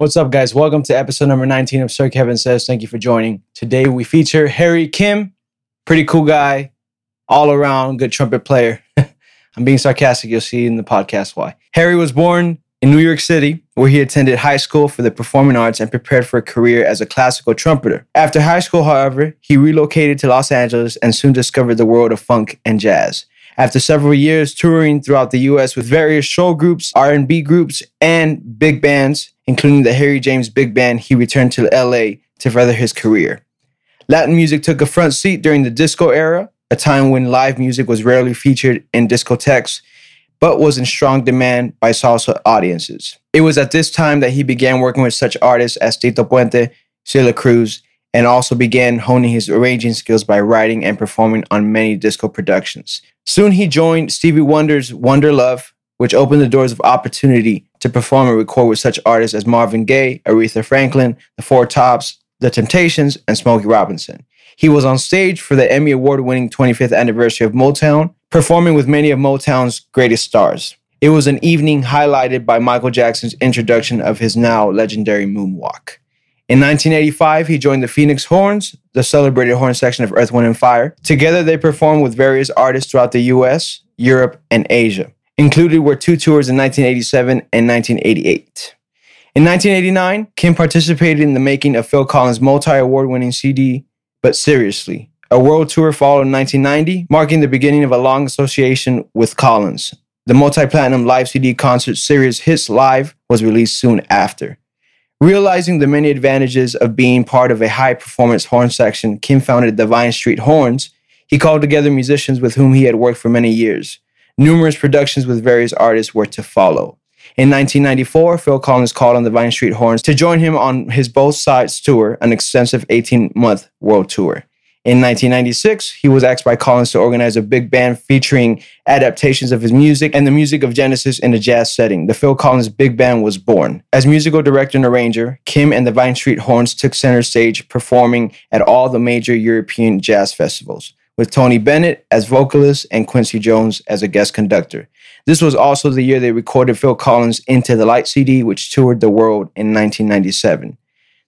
What's up, guys? Welcome to episode number 19 of Sir Kevin Says. Thank you for joining. Today we feature Harry Kim, pretty cool guy, all around good trumpet player. I'm being sarcastic. You'll see in the podcast why. Harry was born in New York City, where he attended high school for the performing arts and prepared for a career as a classical trumpeter. After high school, however, he relocated to Los Angeles and soon discovered the world of funk and jazz. After several years touring throughout the US with various show groups, R&B groups, and big bands, including the Harry James Big Band, he returned to LA to further his career. Latin music took a front seat during the disco era, a time when live music was rarely featured in discotheques, but was in strong demand by salsa audiences. It was at this time that he began working with such artists as Tito Puente, Celia Cruz, and also began honing his arranging skills by writing and performing on many disco productions. Soon he joined Stevie Wonder's Wonderlove, which opened the doors of opportunity to perform and record with such artists as Marvin Gaye, Aretha Franklin, The Four Tops, The Temptations, and Smokey Robinson. He was on stage for the Emmy Award winning 25th anniversary of Motown, performing with many of Motown's greatest stars. It was an evening highlighted by Michael Jackson's introduction of his now legendary moonwalk. In 1985, he joined the Phoenix Horns, the celebrated horn section of Earth, Wind, and Fire. Together, they performed with various artists throughout the US, Europe, and Asia. Included were two tours in 1987 and 1988. In 1989, Kim participated in the making of Phil Collins' multi award winning CD, But Seriously. A world tour followed in 1990, marking the beginning of a long association with Collins. The multi platinum live CD concert series Hits Live was released soon after. Realizing the many advantages of being part of a high performance horn section, Kim founded the Vine Street Horns. He called together musicians with whom he had worked for many years. Numerous productions with various artists were to follow. In 1994, Phil Collins called on the Vine Street Horns to join him on his Both Sides tour, an extensive 18 month world tour. In 1996, he was asked by Collins to organize a big band featuring adaptations of his music and the music of Genesis in a jazz setting. The Phil Collins Big Band was born. As musical director and arranger, Kim and the Vine Street Horns took center stage, performing at all the major European jazz festivals, with Tony Bennett as vocalist and Quincy Jones as a guest conductor. This was also the year they recorded Phil Collins' Into the Light CD, which toured the world in 1997.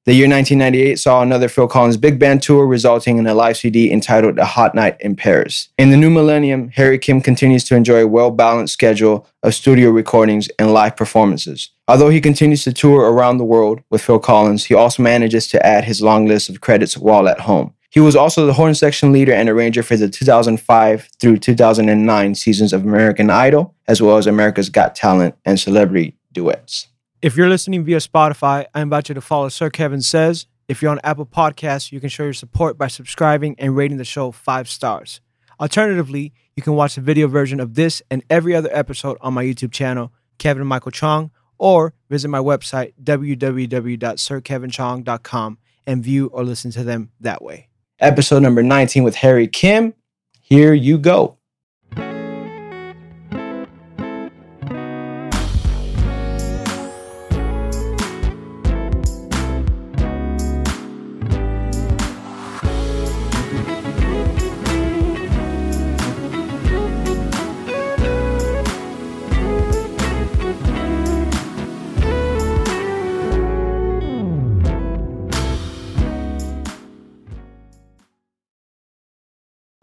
The year 1998 saw another Phil Collins big band tour, resulting in a live CD entitled A Hot Night in Paris. In the new millennium, Harry Kim continues to enjoy a well balanced schedule of studio recordings and live performances. Although he continues to tour around the world with Phil Collins, he also manages to add his long list of credits while at home. He was also the horn section leader and arranger for the 2005 through 2009 seasons of American Idol, as well as America's Got Talent and Celebrity Duets. If you're listening via Spotify, I invite you to follow Sir Kevin Says. If you're on Apple Podcasts, you can show your support by subscribing and rating the show five stars. Alternatively, you can watch the video version of this and every other episode on my YouTube channel, Kevin Michael Chong, or visit my website, www.sirkevinchong.com, and view or listen to them that way. Episode number 19 with Harry Kim. Here you go.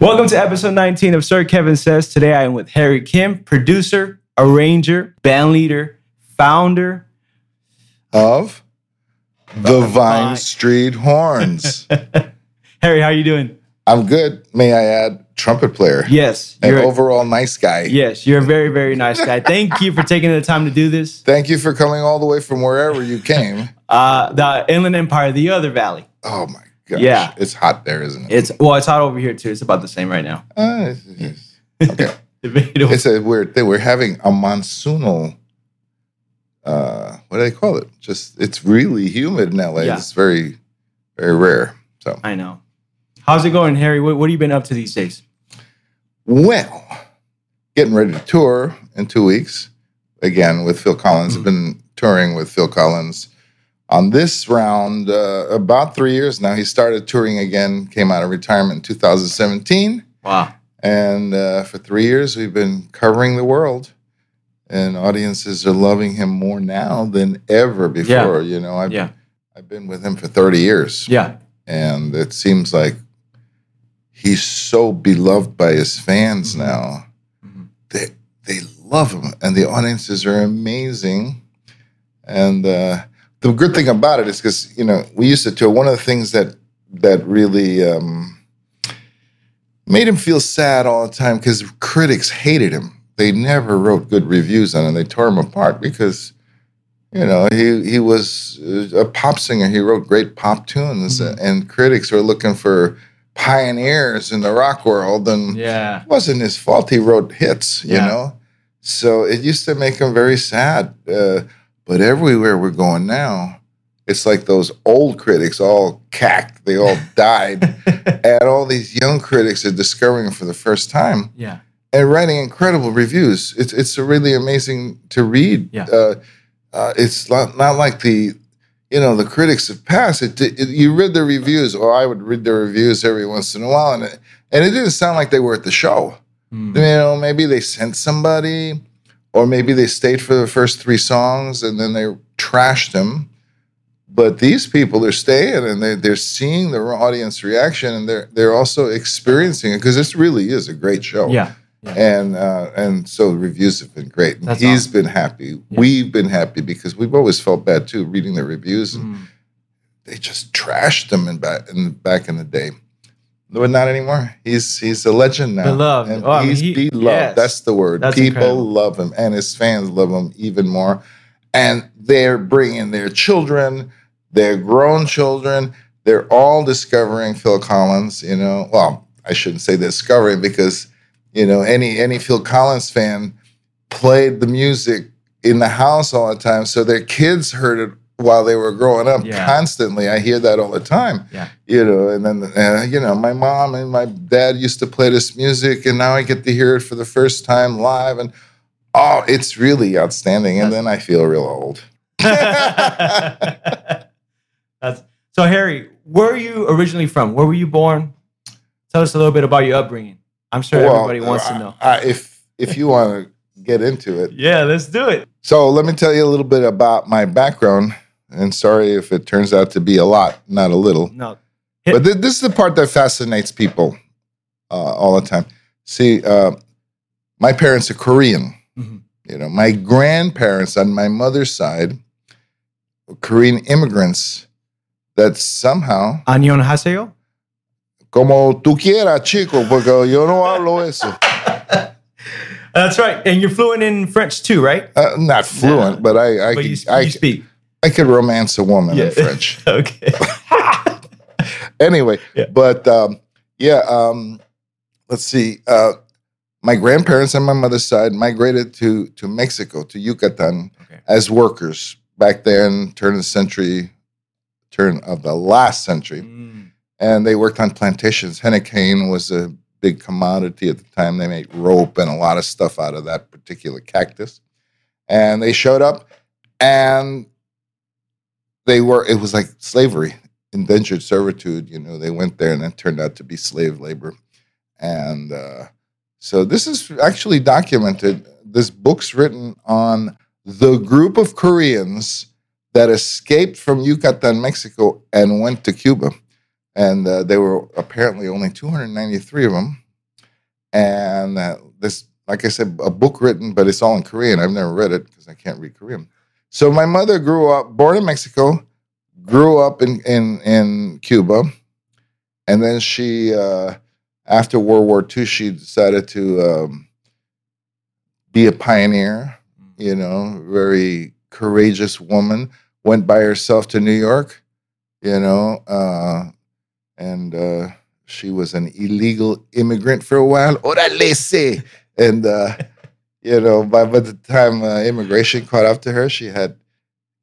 Welcome to episode 19 of Sir Kevin Says. Today I am with Harry Kim, producer, arranger, band leader, founder of the Vine Street Horns. Harry, how are you doing? I'm good. May I add, trumpet player. Yes. An overall nice guy. Yes, you're a very, very nice guy. Thank you for taking the time to do this. Thank you for coming all the way from wherever you came. Uh, the Inland Empire, the other valley. Oh my gosh. Yeah. It's hot there, isn't it? It's well, it's hot over here too. It's about the same right now. Uh, it's, it's, okay. it's a weird thing. We're having a monsoonal. Uh, what do they call it? Just it's really humid in LA. Yeah. It's very, very rare. So I know. How's it going, Harry? What, what have you been up to these days? Well, getting ready to tour in two weeks again with Phil Collins. Mm-hmm. I've been touring with Phil Collins on this round uh, about three years now. He started touring again, came out of retirement in 2017. Wow. And uh, for three years, we've been covering the world. and audiences are loving him more now than ever before. You know, I've Yeah. I've been with him for 30 years, Yeah. and it seems like he's so beloved by his fans Mhm. now. Mhm. They they love him, and the audiences are amazing. And uh, the good thing about it is because you know we used to tour. One of the things that that really um, made him feel sad all the time because critics hated him. They never wrote good reviews on him. They tore him apart because you know he he was a pop singer. He wrote great pop tunes, Mhm. and critics were looking for pioneers in the rock world. And Yeah. it wasn't his fault. He wrote hits, you Yeah. know. So it used to make him very sad. Uh, but everywhere we're going now, it's like those old critics all cacked. They all died, and all these young critics are discovering him for the first time yeah. and writing incredible reviews. It's it's really amazing to read. Yeah. Uh, uh, it's not, not like the you know the critics of past. It, it you read the reviews, or I would read the reviews every once in a while, and it, and it didn't sound like they were at the show. Mm. You know, maybe they sent somebody, or maybe they stayed for the first three songs and then they trashed them. But these people are staying and they're, they're seeing the audience reaction and they're they're also experiencing it because this really is a great show. Yeah. And uh, and so the reviews have been great. And That's he's awesome. been happy. Yeah. We've been happy because we've always felt bad too reading the reviews and Mm. they just trashed them in back in back in the day. But not anymore. He's he's a legend now. Beloved. And Oh, I mean, he- beloved. yes. That's the word. That's People incredible. love him, and his fans love him even more. And they're bringing their children, their grown children. They're all discovering Phil Collins. You know, well, I shouldn't say discovering because you know any any Phil Collins fan played the music in the house all the time, so their kids heard it while they were growing up Yeah. constantly. I hear that all the time Yeah. you know, and then uh, you know, my mom and my dad used to play this music, and now I get to hear it for the first time live, and oh, it's really outstanding. And then I feel real old. That's so Harry, where are you originally from? Where were you born? Tell us a little bit about your upbringing. I'm sure Well, everybody wants to know. I- if if you want to get into it, Yeah, let's do it. so let me tell you a little bit about my background. And sorry if it turns out to be a lot, not a little. No. But th- this is the part that fascinates people uh, all the time. See, uh, my parents are Korean. Mhm. You know, my grandparents on my mother's side were Korean immigrants that somehow, 안녕하세요. como tú quieras, chico, porque yo no hablo eso. That's right. And you're fluent in French too, right? Uh, not fluent, Yeah. but I, I, but could, you, I, you speak. I could romance a woman Yeah. in French. okay. anyway, Yeah. but um, yeah, um, let's see. Uh, my grandparents on my mother's side migrated to to Mexico, to Yucatan, Okay. as workers back there in turn of the century, turn of the last century, Mm. and they worked on plantations. Henequen was a big commodity at the time. They made rope and a lot of stuff out of that particular cactus, and they showed up, and they were. It was like slavery indentured servitude. You know, they went there and it turned out to be slave labor. And uh, so this is actually documented. This book's written on the group of Koreans that escaped from Yucatan, Mexico, and went to Cuba. And uh, were apparently only 293 of them. And uh, this, like I said, a book written, but it's all in Korean. I've never read it because I can't read Korean. So my mother grew up, born in Mexico, grew up in in in Cuba, and then she, uh, after World War II, she decided to um, be a pioneer. You know, very courageous woman. Went by herself to New York. You know, uh, and uh, she was an illegal immigrant for a while. Orale. And uh, you know, by, by the time uh, immigration caught up to her, she had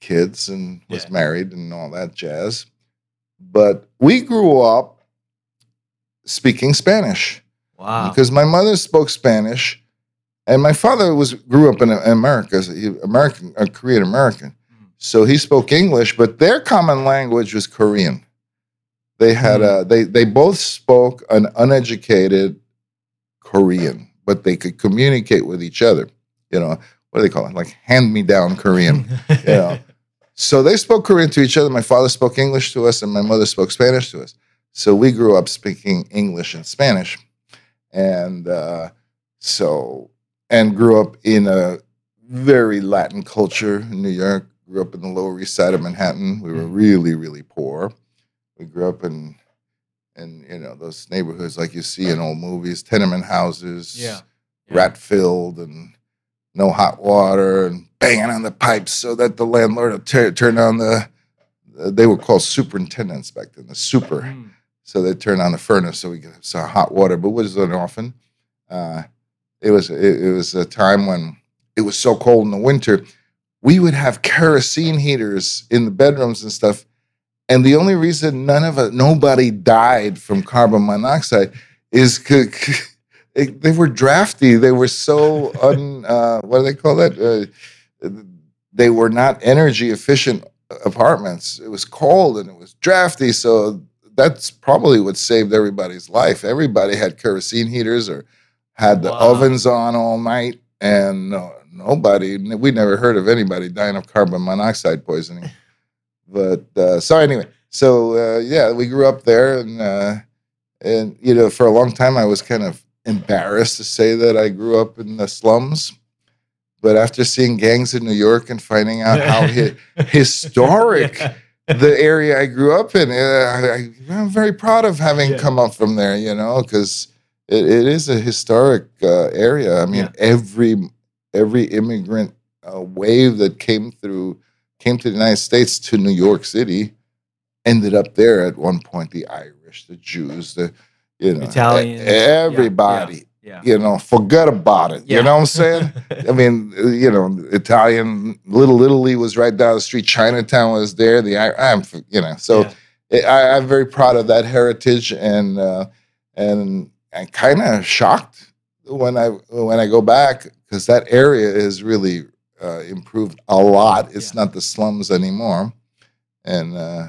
kids and was Yeah. married and all that jazz. But we grew up speaking Spanish Wow. because my mother spoke Spanish, and my father was grew up in America, American, a Korean American. Mm. So he spoke English, but their common language was Korean. They had Mm. a they they both spoke an uneducated Korean, but they could communicate with each other. You know, what do they call it? Like hand me down Korean. you know. So they spoke Korean to each other. My father spoke English to us, and my mother spoke Spanish to us. So we grew up speaking English and Spanish, and uh, so and grew up in a very Latin culture in New York. Grew up in the Lower East Side of Manhattan. We were really, really poor. We grew up in, in you know those neighborhoods like you see in old movies, tenement houses, Yeah. Yeah. rat filled, and no hot water, and banging on the pipes so that the landlord would tur- turn on the. They were called superintendents back then, the super. Mm. So they turned on the furnace so we could have some hot water, but wasn't often. Uh, it was it, it was a time when it was so cold in the winter. We would have kerosene heaters in the bedrooms and stuff, and the only reason none of it, nobody died from carbon monoxide is they were drafty. They were so un. Uh, what do they call that? Uh, they were not energy efficient apartments. It was cold and it was drafty, so that's probably what saved everybody's life. Everybody had kerosene heaters or had the Wow. ovens on all night, and no, nobody. We never heard of anybody dying of carbon monoxide poisoning. But uh, so anyway, so uh, yeah, we grew up there, and uh, and you know, for a long time, I was kind of embarrassed to say that I grew up in the slums. But after seeing gangs in New York and finding out how hi- historic the area I grew up in. Uh, I, I'm very proud of having Yeah. come up from there, you know, because it, it is a historic uh, area. I mean, Yeah. every every immigrant uh, wave that came through came to the United States to New York City ended up there at one point. The Irish, the Jews, the you know, e- Italians. Yeah, everybody. Yeah. You know, forget about it. Yeah. You know what I'm saying? I mean, you know, Italian Little Italy was right down the street. Chinatown was there. The I- I'm, you know, so Yeah. I, I'm very proud of that heritage, and uh, and I'm kind of shocked when I when I go back because that area is really uh, improved a lot. It's Yeah. not the slums anymore, and uh,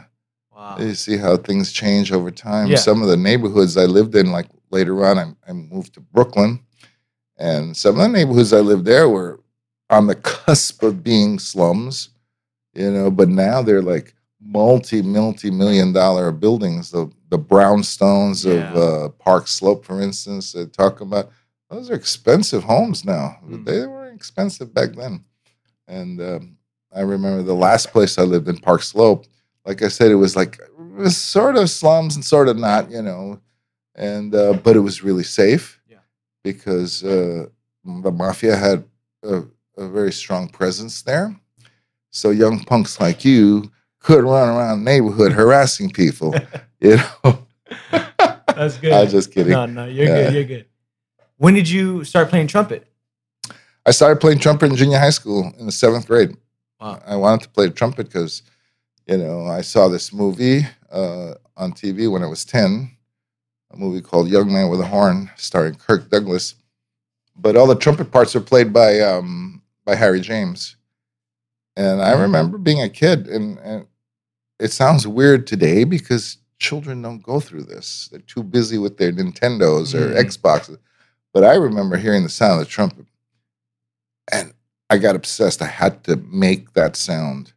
Wow. you see how things change over time. Yeah. Some of the neighborhoods I lived in, like later on, I, I moved to Brooklyn, and some of the neighborhoods I lived there were on the cusp of being slums, you know. But now they're like multi, multi million dollar buildings. The the brownstones Yeah. of uh, Park Slope, for instance, they talk about those are expensive homes now. Mm. They were expensive back then, and um, I remember the last place I lived in Park Slope like I said, it was like it was sort of slums and sort of not, you know, and uh, but it was really safe Yeah. because uh, the mafia had a, a very strong presence there. So young punks like you could run around the neighborhood harassing people, you know. That's good. I was just kidding. No, no, you're good. You're good. When did you start playing trumpet? I started playing trumpet in junior high school in the seventh grade. Wow. I wanted to play trumpet because, you know, I saw this movie uh, on TV when I was 10, a movie called Young Man with a Horn, starring Kirk Douglas. But all the trumpet parts were played by um, by Harry James. And I remember being a kid, and, and it sounds weird today because children don't go through this. They're too busy with their Nintendos or Mm. Xboxes. But I remember hearing the sound of the trumpet, and I got obsessed. I had to make that sound.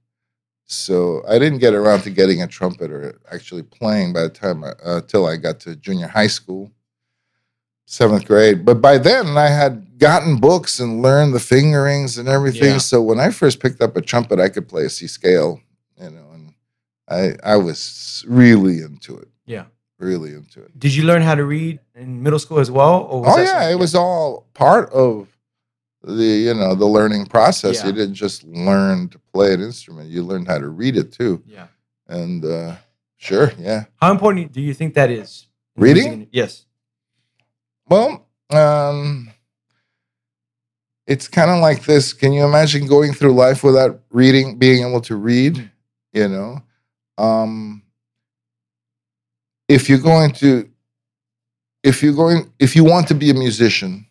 So I didn't get around to getting a trumpet or actually playing by the time I, uh, till I got to junior high school, seventh grade. But by then I had gotten books and learned the fingerings and everything. Yeah. So when I first picked up a trumpet, I could play a C scale, you know, and I I was really into it, Yeah. really into it. Did you learn how to read in middle school as well? Or was Oh yeah, something- it was all part of the you know the learning process. Yeah. You didn't just learn to play an instrument; you learned how to read it too. Yeah. And uh, sure, yeah. How important do you think that is? Reading? Yes. Well, um, it's kind of like this. Can you imagine going through life without reading, being able to read? Mm. You know, um, if you're going to, if you're going, if you want to be a musician,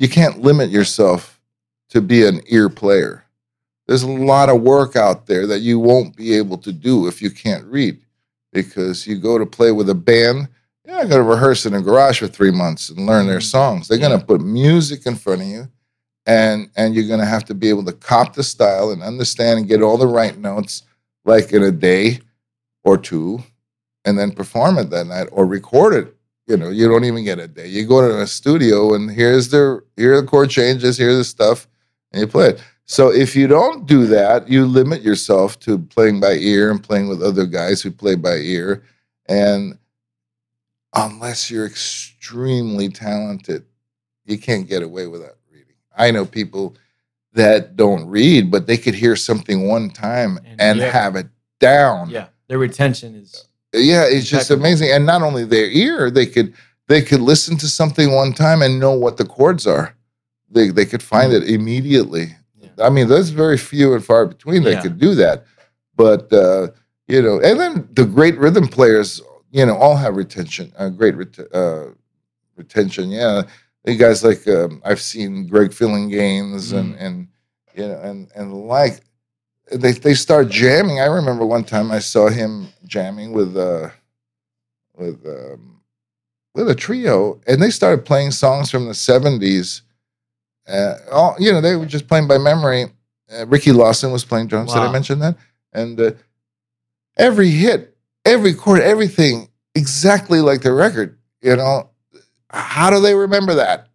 you can't limit yourself to be an ear player. There's a lot of work out there that you won't be able to do if you can't read, because you go to play with a band you're not going to rehearse in a garage for three months and learn their Mhm. songs. They're going to put music in front of you and and you're gonna have to be able to cop the style and understand and get all the right notes like in a day or two, and then perform it that night or record it. You know, you don't even get a day. You go to a studio and here's the here are the chord changes, here's the stuff, and you play it. So if you don't do that, you limit yourself to playing by ear and playing with other guys who play by ear. And unless you're extremely talented, you can't get away without reading. I know people that don't read, but they could hear something one time And and, yeah. have it down. Yeah, their retention is Yeah, it's just amazing. And not only their ear, they could they could listen to something one time and know what the chords are. They they could find it immediately. Yeah. I mean, there's very few and far between that Yeah. could do that. But uh, you know, and then the great rhythm players, you know, all have retention, uh, great ret- uh, retention. Yeah, you guys like um, I've seen Greg Phillinganes and Mm. and you know and and like they they start jamming. I remember one time I saw him jamming with uh with um, with a trio, and they started playing songs from the seventies. Uh, all you know, they were just playing by memory. Uh, Ricky Lawson was playing drums. Did I Wow. mention that? And uh, every hit, every chord, everything exactly like the record. You know, how do they remember that?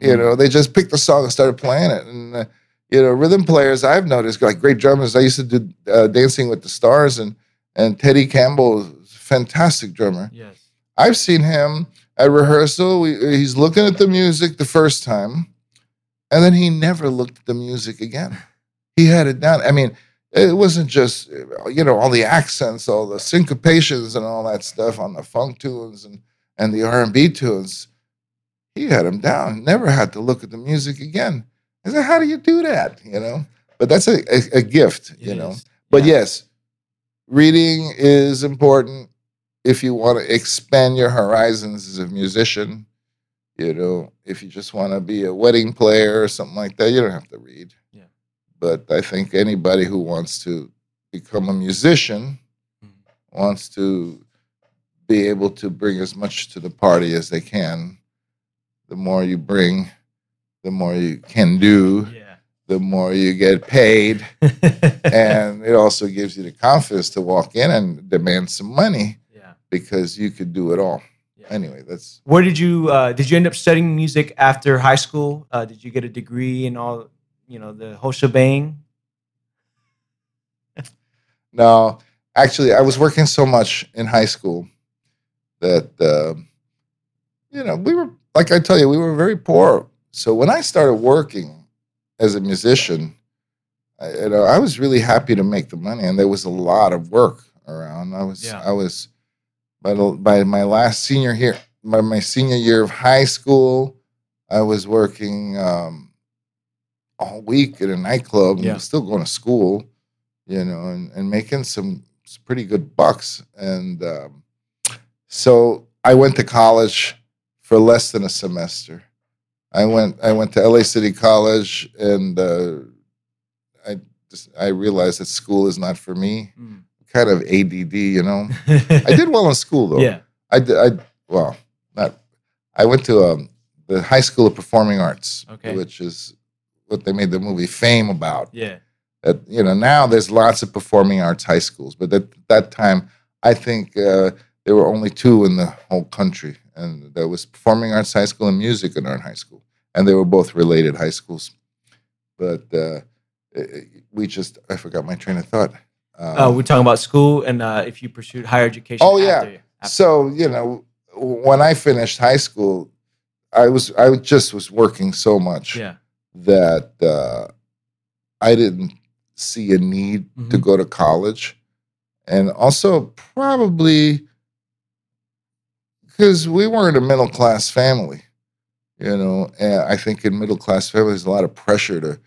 You Mm-hmm. know, they just picked the song and started playing it. And uh, you know, rhythm players I've noticed like great drummers. I used to do uh, Dancing with the Stars, and and Teddy Campbell, is a fantastic drummer. yes. I've seen him at rehearsal. We, he's looking at the music the first time, and then he never looked at the music again. He had it down. I mean, it wasn't just you know all the accents, all the syncopations, and all that stuff on the funk tunes and and the R and B tunes. He had them down. Never had to look at the music again. I said, "How do you do that?" You know. But that's a, a, a gift, you know. is. But Yeah. yes, reading is important if you want to expand your horizons as a musician. You know, if you just want to be a wedding player or something like that, you don't have to read. Yeah. But I think anybody who wants to become a musician Mhm. wants to be able to bring as much to the party as they can. The more you bring, the more you can do, Yeah. The more you get paid and it also gives you the confidence to walk in and demand some money yeah. because you could do it all. Yeah. Anyway, that's Where did you uh, did you end up studying music after high school? Uh, did you get a degree and all you know the whole shebang? no. Actually, I was working so much in high school that uh, you know we were like I tell you we were very poor. So when I started working as a musician, I, you know I was really happy to make the money, and there was a lot of work around. I was Yeah. I was by the, by my last senior year, by my senior year of high school, I was working um, all week at a nightclub and Yeah. was still going to school, you know, and, and making some, some pretty good bucks. And um, so I went to college for less than a semester. I went I went to LA City College and uh, I just I realized that school is not for me. Mm. Kind of ADD, you know. I did well in school though. Yeah. I did. I well, not. I went to um, the High School of Performing Arts, Okay. which is what they made the movie Fame about. Yeah. That you know now there's lots of performing arts high schools, but at that time I think uh, there were only two in the whole country, and there was Performing Arts High School and Music and Art High School, and they were both related high schools. But uh, we just I forgot my train of thought. Uh, we're talking about school and uh, if you pursued higher education. Oh, yeah. after- after- so you know when i finished high school i was i just was working so much yeah. that uh, i didn't see a need to Mhm. go to college and also probably because we weren't a middle class family you know and i think in middle class families a lot of pressure to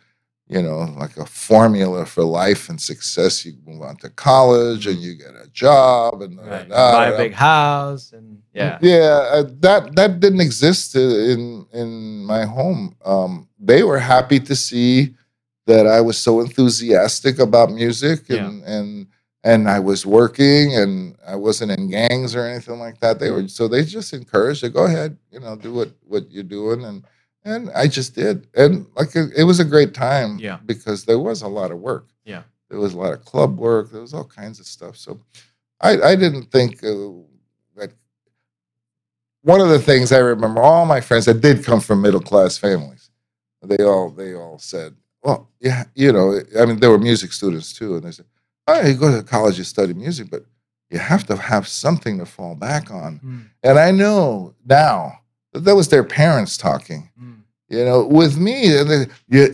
you know like a formula for life and success you move on to college and you get a job and Right. da- Buy a big house and yeah. yeah, uh, that that didn't exist in in my home. Um, they were happy to see that I was so enthusiastic about music and and and I was working and I wasn't in gangs or anything like that. They were so they just encouraged to go ahead, you know, do what what you're doing and and I just did, and like it, it was a great time. Yeah. because there was a lot of work. Yeah. there was a lot of club work. There was all kinds of stuff. So, I I didn't think uh, that. One of the things I remember, all my friends that did come from middle class families, they all they all said, "Well, yeah, you know, I mean, there were music students too, and they said, you go to college, you study music, but you have to have something to fall back on." Mm, And I know now that that was their parents talking. mm. You know, with me, you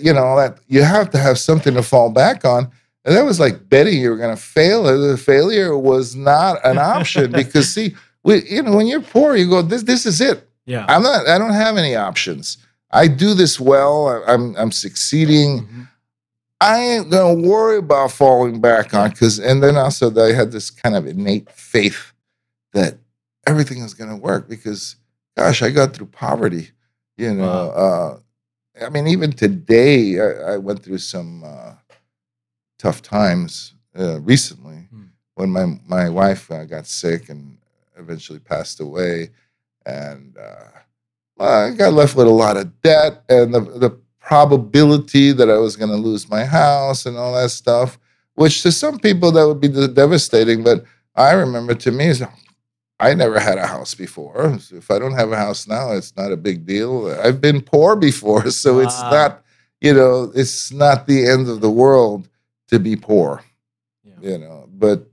you know that you have to have something to fall back on. And that was like betting you were going to fail. The failure was not an option because see, we you know when you're poor, you go this this is it. Yeah. I'm not. I don't have any options. I do this well. I- I'm I'm succeeding. Mhm. I ain't gonna worry about falling back on because, and then also I had this kind of innate faith that everything is gonna work because, gosh, I got through poverty. You know, uh, I mean, even today, I, I went through some uh, tough times uh, recently Hmm. when my my wife uh, got sick and eventually passed away, and uh, well, I got left with a lot of debt and the the probability that I was going to lose my house and all that stuff, which to some people that would be devastating, but I remember to me, I never had a house before. So if I don't have a house now, it's not a big deal. I've been poor before, so it's Wow. not, you know, it's not the end of the world to be poor, Yeah. you know. But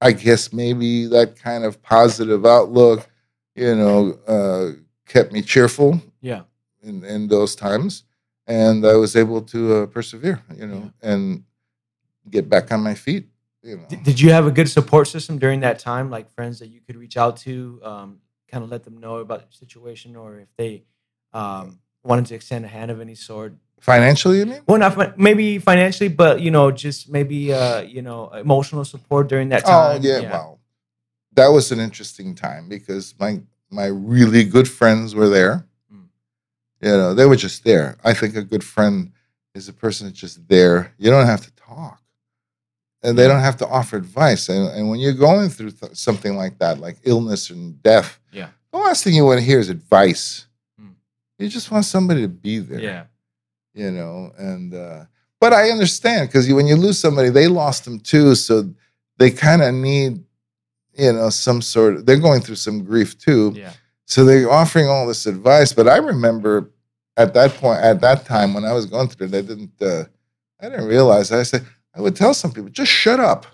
I guess maybe that kind of positive outlook, you know, uh, kept me cheerful Yeah. in, in those times. And I was able to uh, persevere, you know, and get back on my feet, you know. Did you have a good support system during that time, like friends that you could reach out to, um, kind of let them know about the situation, or if they um, wanted to extend a hand of any sort? Financially, you mean? Well, not fi- maybe financially, but you know, just maybe uh, you know, emotional support during that time. Oh time. yeah, well, that was an interesting time because my my really good friends were there. You know, they were just there. I think a good friend is a person that's just there. You don't have to talk, and they don't have to offer advice. And, and when you're going through th- something like that, like illness and death, Yeah. the last thing you want to hear is advice. Mm. You just want somebody to be there yeah, you know and uh but i understand because when you lose somebody they lost them too so they kind of need you know some sort of they're going through some grief too yeah, so they're offering all this advice but i remember at that point at that time when i was going through it i didn't uh i didn't realize i said i would tell some people just shut up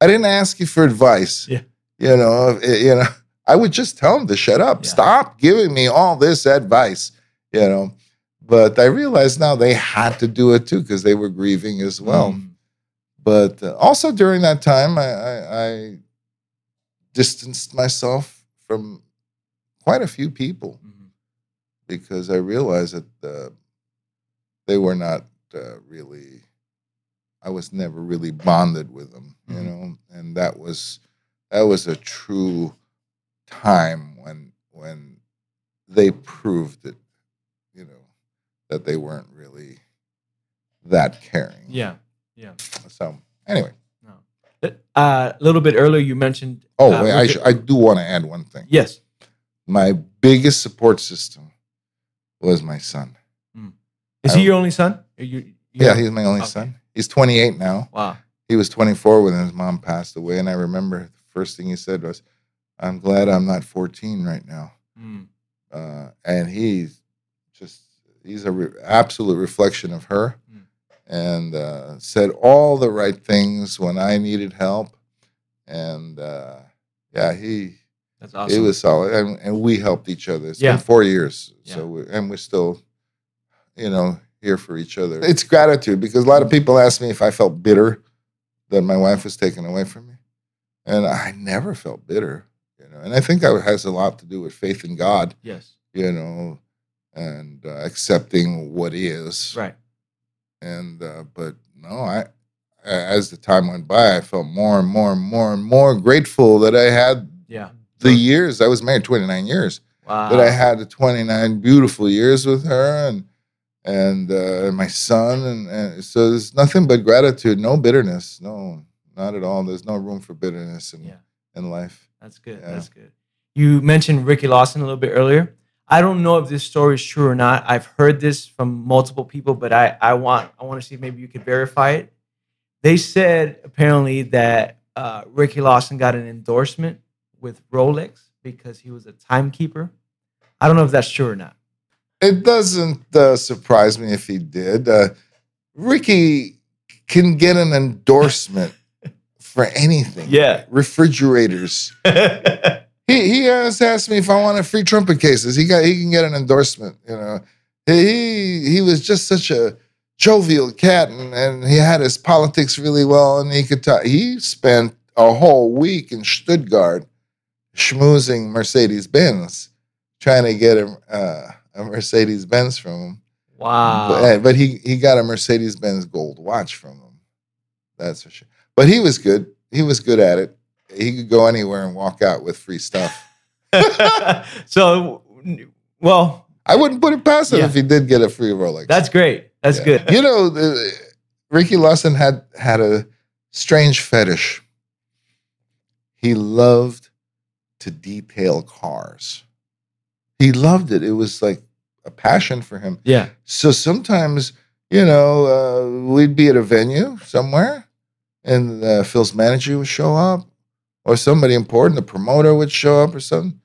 i didn't ask you for advice Yeah. you know eh, you know i would just tell them to shut up Yeah. stop giving me all this advice you know but I realized now they had to do it too because they were grieving as well. Mm. But uh, also during that time, I, I, I distanced myself from quite a few people Mhm. because I realized that uh, they were not uh, really. I was never really bonded with them, you Mhm. know, and that was that was a true time when when they proved it, you know that they weren't really that caring. yeah, yeah. So anyway, Uh, A little bit earlier, you mentioned. oh, uh, wait, I, sh- I do want to add one thing. yes. My biggest support system was my son. Is I- he your only son? Are you, you Yeah, he's my only Okay. son. He's 28 now. wow. He was 24 when his mom passed away, and I remember the first thing he said was, "I'm glad I'm not 14 right now." Mm. uh, and he's just he's a re- absolute reflection of her Mm. and uh, said all the right things when i needed help and uh, yeah he That's awesome. it was solid and, and we helped each other It's Yeah. been four years Yeah. so we, and we're still you know here for each other it's gratitude because a lot of people ask me if i felt bitter that my wife was taken away from me and i never felt bitter you know and i think that has a lot to do with faith in god yes. you know, and uh, accepting what is. Right. And uh, but no, I as the time went by, I felt more and more and more and more grateful that I had Yeah. The years. I was married 29 years. Wow. That I had 29 beautiful years with her and and uh, my son and, and so there's nothing but gratitude, no bitterness, no, not at all. There's no room for bitterness in Yeah. in life. That's good. Yeah. That's good. You mentioned Ricky Lawson a little bit earlier. I don't know if this story is true or not. I've heard this from multiple people, but I, I want I want to see if maybe you could verify it. They said apparently that uh, Ricky Lawson got an endorsement with Rolex because he was a timekeeper. I don't know if that's true or not. It doesn't uh, surprise me if he did. Uh, Ricky can get an endorsement for anything. Yeah. refrigerators. He he has asked me if I wanted free trumpet cases. He got he can get an endorsement. You know, he he was just such a jovial cat, and, and he had his politics really well, and he could talk. He spent a whole week in Stuttgart schmoozing Mercedes Benz, trying to get a uh, a Mercedes Benz from him. wow. But, but he he got a Mercedes Benz gold watch from him. That's for sure. But he was good. He was good at it. He could go anywhere and walk out with free stuff. so, well, I wouldn't put it past him Yeah. if he did get a free Rolex. that's great. That's Yeah. good. You know, the, Ricky Lawson had had a strange fetish. He loved to detail cars. He loved it. It was like a passion for him. Yeah. So sometimes, you know, uh, we'd be at a venue somewhere, and uh, Phil's manager would show up, or somebody important, the promoter would show up, or something,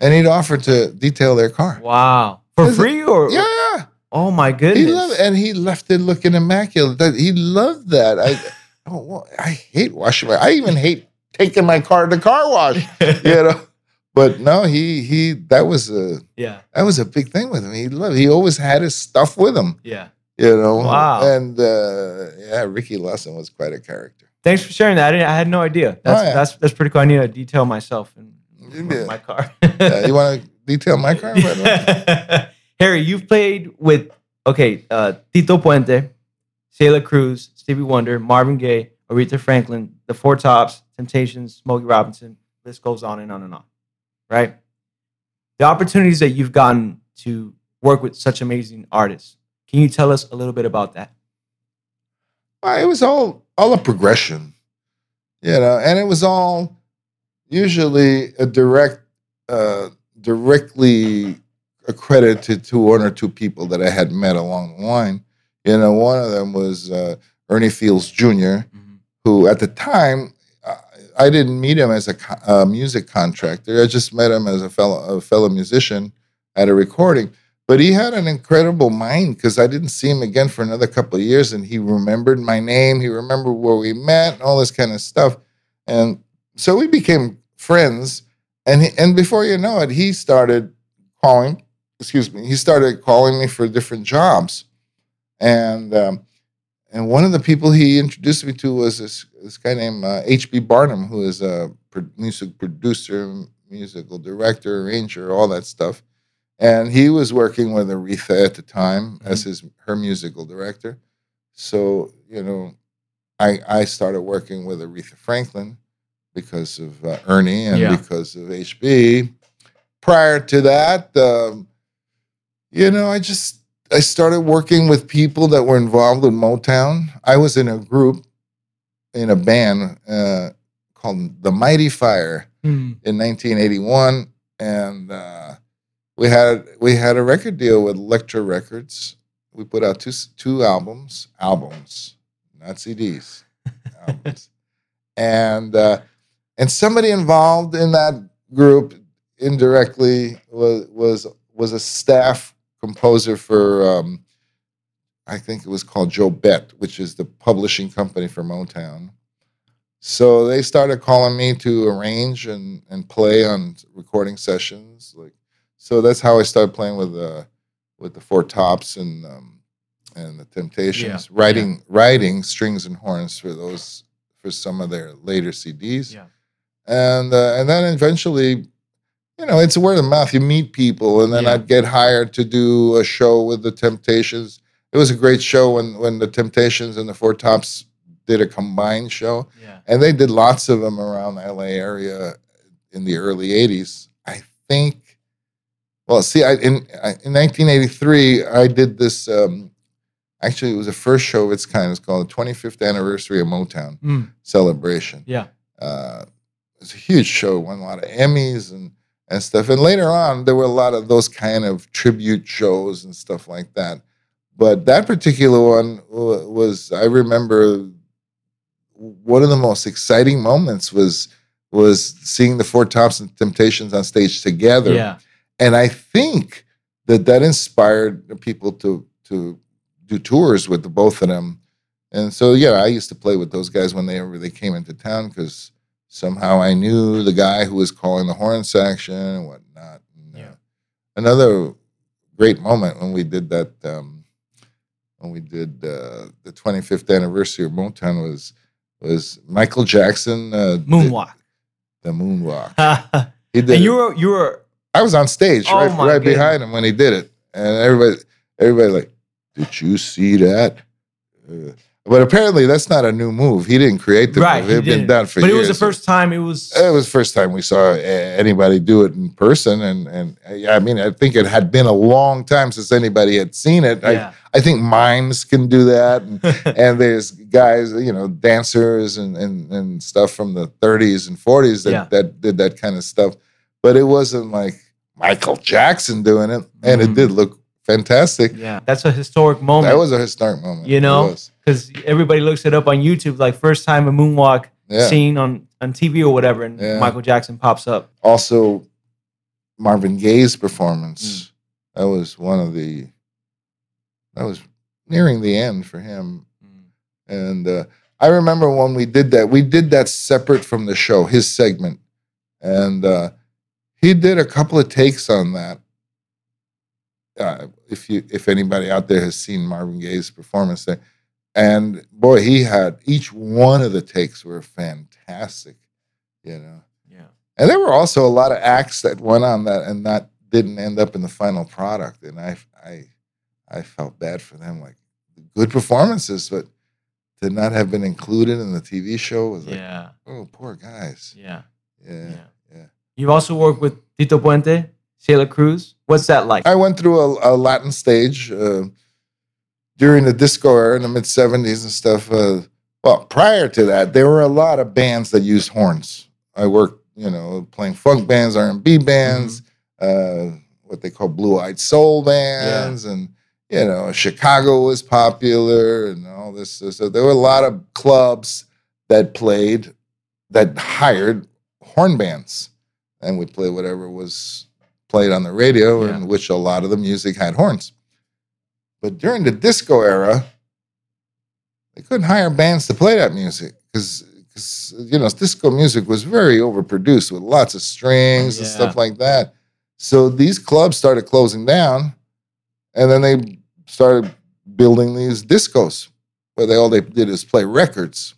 and he'd offer to detail their car. Wow. For Is it- free or Yeah, yeah. Oh my goodness. He loved, and he left it looking immaculate. That he loved that. I, oh, I hate washing my. I even hate taking my car to car wash. You know, but no, he he that was a yeah. that was a big thing with him. He loved. He always had his stuff with him. Yeah. You know. Wow. And uh, yeah, Ricky Lawson was quite a character. Thanks for sharing that. I, didn't, I had no idea. That's Oh, yeah. that's that's pretty cool. I need to detail myself and Yeah. my car. Uh, you want to detail my car? by the way? Harry, you've played with okay, uh, Tito Puente, Celia Cruz, Stevie Wonder, Marvin Gaye, Aretha Franklin, The Four Tops, Temptations, Smokey Robinson. List goes on and on and on. Right? The opportunities that you've gotten to work with such amazing artists. Can you tell us a little bit about that? Well, it was all all a progression, you know, and it was all usually a direct, uh, directly accredited to one or two people that I had met along the line. You know, one of them was uh, Ernie Fields Jr., who at the time I didn't meet him as a, a music contractor. I just met him as a fellow a fellow musician at a recording. But he had an incredible mind because I didn't see him again for another couple of years, and he remembered my name. He remembered where we met and all this kind of stuff. And so we became friends. And he, and before you know it, he started calling. Excuse me. He started calling me for different jobs, and um, and one of the people he introduced me to was this this guy named uh, H.B. Barnum, who is a pro- music producer, musical director, arranger, all that stuff. And he was working with Aretha at the time as his her musical director. So you know, I I started working with Aretha Franklin because of uh, Ernie and Yeah. because of HB. Prior to that, um, you know, I just I started working with people that were involved with Motown. I was in a group, in a band uh, called the Mighty Fire in 1981, and uh, we had we had a record deal with Elektra Records. We put out two two albums, albums, not CDs, albums, and uh, and somebody involved in that group indirectly was was was a staff composer for um, I think it was called Jobete, which is the publishing company for Motown. So they started calling me to arrange and, and play on recording sessions. Like so that's how I started playing with the with the Four Tops and um, and the Temptations, writing writing strings and horns for those for some of their later CDs. Yeah. And uh, and then eventually, you know, it's word of mouth. You meet people, and then Yeah. I'd get hired to do a show with the Temptations. It was a great show when when the Temptations and the Four Tops did a combined show Yeah. and they did lots of them around the LA area in the early 80s. I think, well, see, I, in, I, in 1983, I did this. Um, actually, it was the first show of its kind. It's called the 25th Anniversary of Motown Mm. Celebration. Yeah. Uh, was a huge show, won a lot of Emmys, and and stuff. And later on, there were a lot of those kind of tribute shows and stuff like that. But that particular one was, I remember, one of the most exciting moments was was seeing the Four Tops and Temptations on stage together. Yeah. And I think that that inspired people to to do tours with the both of them. And so yeah, I used to play with those guys when they they came into town because somehow I knew the guy who was calling the horn section and whatnot. And, uh, Yeah. another great moment when we did that um, when we did uh, the 25th anniversary of Motown was was Michael Jackson uh, Moonwalk. the moonwalk. and He did. And you were you were I was on stage Oh right, right goodness. behind him when he did it, and everybody, everybody like, did you see that? But apparently, that's not a new move. He didn't create the right. move. It had been done for but years. it was the first time. It was It was the first time we saw anybody do it in person, and and yeah, I mean, I think it had been a long time since anybody had seen it. yeah. I, I think mimes can do that, and, and there's guys, you know, dancers and and, and stuff from the 30s and 40s that Yeah. that did that kind of stuff, but it wasn't like Michael Jackson doing it, and Mhm. it did look fantastic. yeah. That's a historic moment. That was a historic moment. You know? because everybody looks it up on YouTube, like first time a moonwalk yeah. scene on on TV or whatever, and Yeah. Michael Jackson pops up. Also, Marvin Gaye's Mm. performance. That was one of the. That was nearing the end for him. And uh, I remember when we did that, we did that separate from the show, his segment. And uh, he did a couple of takes on that. Uh, if you, if anybody out there has seen Marvin Gaye's performance there, and boy, he had each one of the takes were fantastic, you know. Yeah, And there were also a lot of acts that went on that and that didn't end up in the final product. And I, I, I felt bad for them. Like good performances, but to not have been included in the TV show was like, yeah, oh, poor guys. yeah, Yeah, yeah. yeah. You've also worked with Tito Puente, Celia Cruz. What's that like? I went through a, a Latin stage uh, during the disco era in the mid '70s and stuff. Uh, well, prior to that, there were a lot of bands that used horns. I worked, you know, playing funk bands, R&B bands, uh, what they call blue-eyed soul bands, and you know, Chicago was popular and all this. So, so there were a lot of clubs that played that hired horn bands, and we play whatever was played on the radio, Yeah. in which a lot of the music had horns. But during the disco era, they couldn't hire bands to play that music because you know disco music was very overproduced with lots of strings and stuff like that. So these clubs started closing down, and then they started building these discos where they all they did is play records,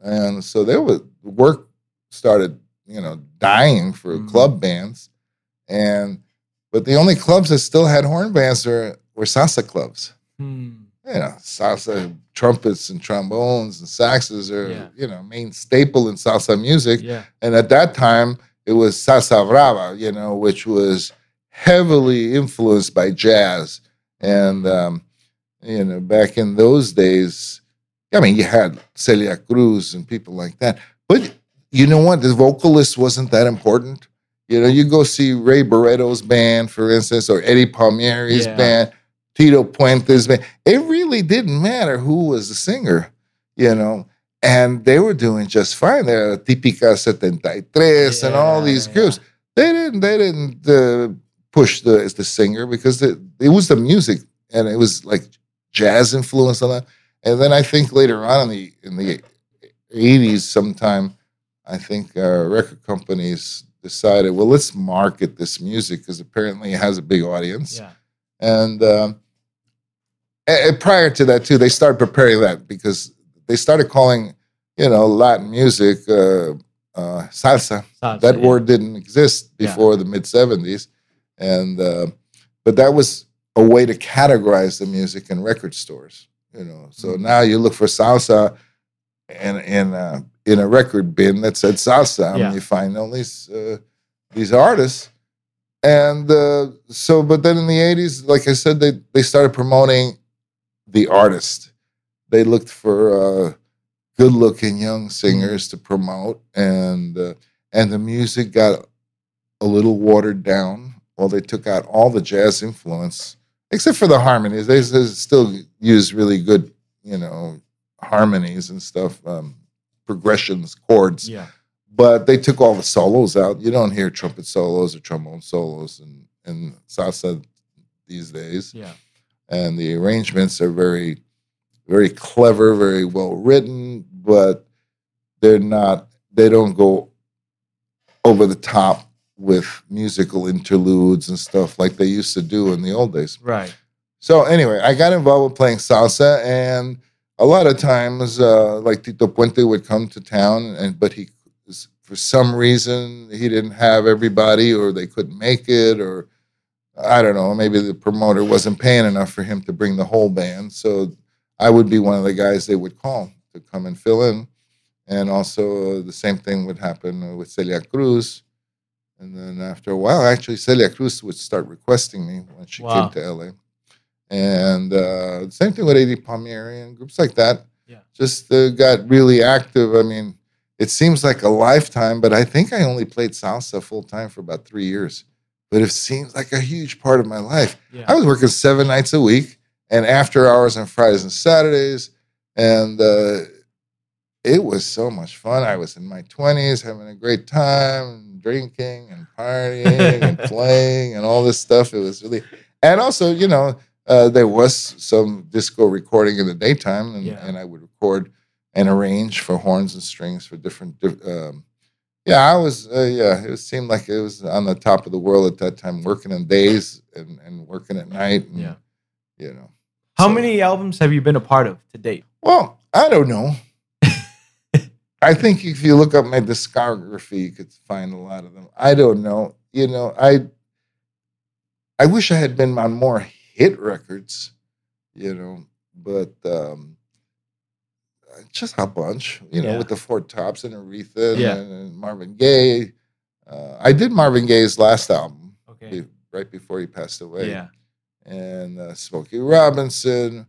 and so there was work started you know dying for Mhm. club bands, and but the only clubs that still had horn bands were were salsa clubs Hmm. you know, salsa trumpets and trombones and saxes are, Yeah. you know, main staple in salsa music. Yeah, And at that time, it was salsa brava, you know, which was heavily influenced by jazz. And, um, you know, back in those days, I mean, you had Celia Cruz and people like that. But you know what? The vocalist wasn't that important. You know, you go see Ray Barretto's band, for instance, or Eddie Palmieri's Yeah. band, Tito Puente's band. It really didn't matter who was the singer, you know, and they were doing just fine. They're Típica 73 and all these Yeah, groups. They didn't, they didn't uh, push the, as the singer because it, it was the music and it was like jazz influence on that. And then I think later on in the in the eighties, sometime, I think uh, record companies decided, well, let's market this music because apparently it has a big audience. yeah, And um, and prior to that too, they started preparing that because they started calling, you know, Latin music uh, uh, salsa Salsa, that yeah. word didn't exist Yeah. before the mid 70s and uh, but that was a way to categorize the music in record stores you know so Mhm. now you look for salsa in in uh, in a record bin that said salsa Yeah. and you find all these uh, these artists and uh, so but then in the 80s like i said they they started promoting the artist they looked for uh, good looking young singers to promote and uh, and the music got a little watered down. Well, they took out all the jazz influence, except for the harmonies. They, they still use really good, you know, harmonies and stuff, um, progressions, chords. Yeah. But they took all the solos out. You don't hear trumpet solos or trombone solos in, in salsa these days. Yeah. And the arrangements are very, very clever, very well written, but they're not, they don't go over the top with musical interludes and stuff like they used to do in the old days. Right. So anyway, I got involved with playing salsa, and a lot of times, uh, like Tito Puente would come to town, and but he, for some reason, he didn't have everybody, or they couldn't make it, or I don't know, maybe the promoter wasn't paying enough for him to bring the whole band. So I would be one of the guys they would call to come and fill in, and also uh, the same thing would happen with Celia Cruz. And then after a while, actually, Celia Cruz would start requesting me when she Wow. came to LA. And uh, same thing with Eddie Palmieri and groups like that. Yeah. Just uh, got really active. I mean, it seems like a lifetime, but I think I only played salsa full time for about three years. But it seems like a huge part of my life. Yeah. I was working seven nights a week and after hours on Fridays and Saturdays. And uh, it was so much fun. I was in my 20s having a great time, drinking and partying and playing and all this stuff. It was really, and also, you know, uh, there was some disco recording in the daytime, and, Yeah. and I would record and arrange for horns and strings for different. Um, yeah, I was. Uh, yeah, it seemed like it was on the top of the world at that time, working in days and, and working at night. And, Yeah. you know. How So- many albums have you been a part of to date? Well, I don't know. I think if you look up my discography, you could find a lot of them. I don't know. You know, I I wish I had been on more hit records, you know, but um just a bunch, you know, Yeah. with the Four Tops and Aretha Yeah. and, and Marvin Gaye. Uh, I did Marvin Gaye's last album Okay. right before he passed away Yeah. and uh, Smokey Robinson.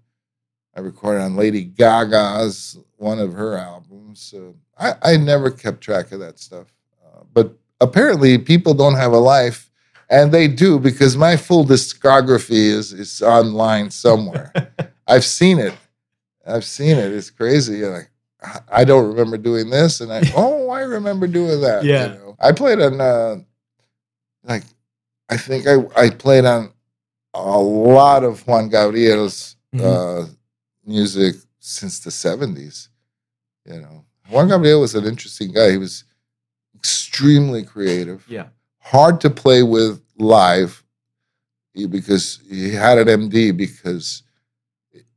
I recorded on Lady Gaga's one of her albums. So I, I never kept track of that stuff. Uh, but apparently, people don't have a life, and they do because my full discography is is online somewhere. I've seen it. I've seen it. It's crazy. You're like I- I don't remember doing this, and I oh I remember doing that. you Yeah. know. I played on uh, like I think I I played on a lot of Juan Gabriel's Mhm. uh, music since the seventies. You know, Juan Gabriel was an interesting guy. He was extremely creative, Yeah. hard to play with live because he had an MD because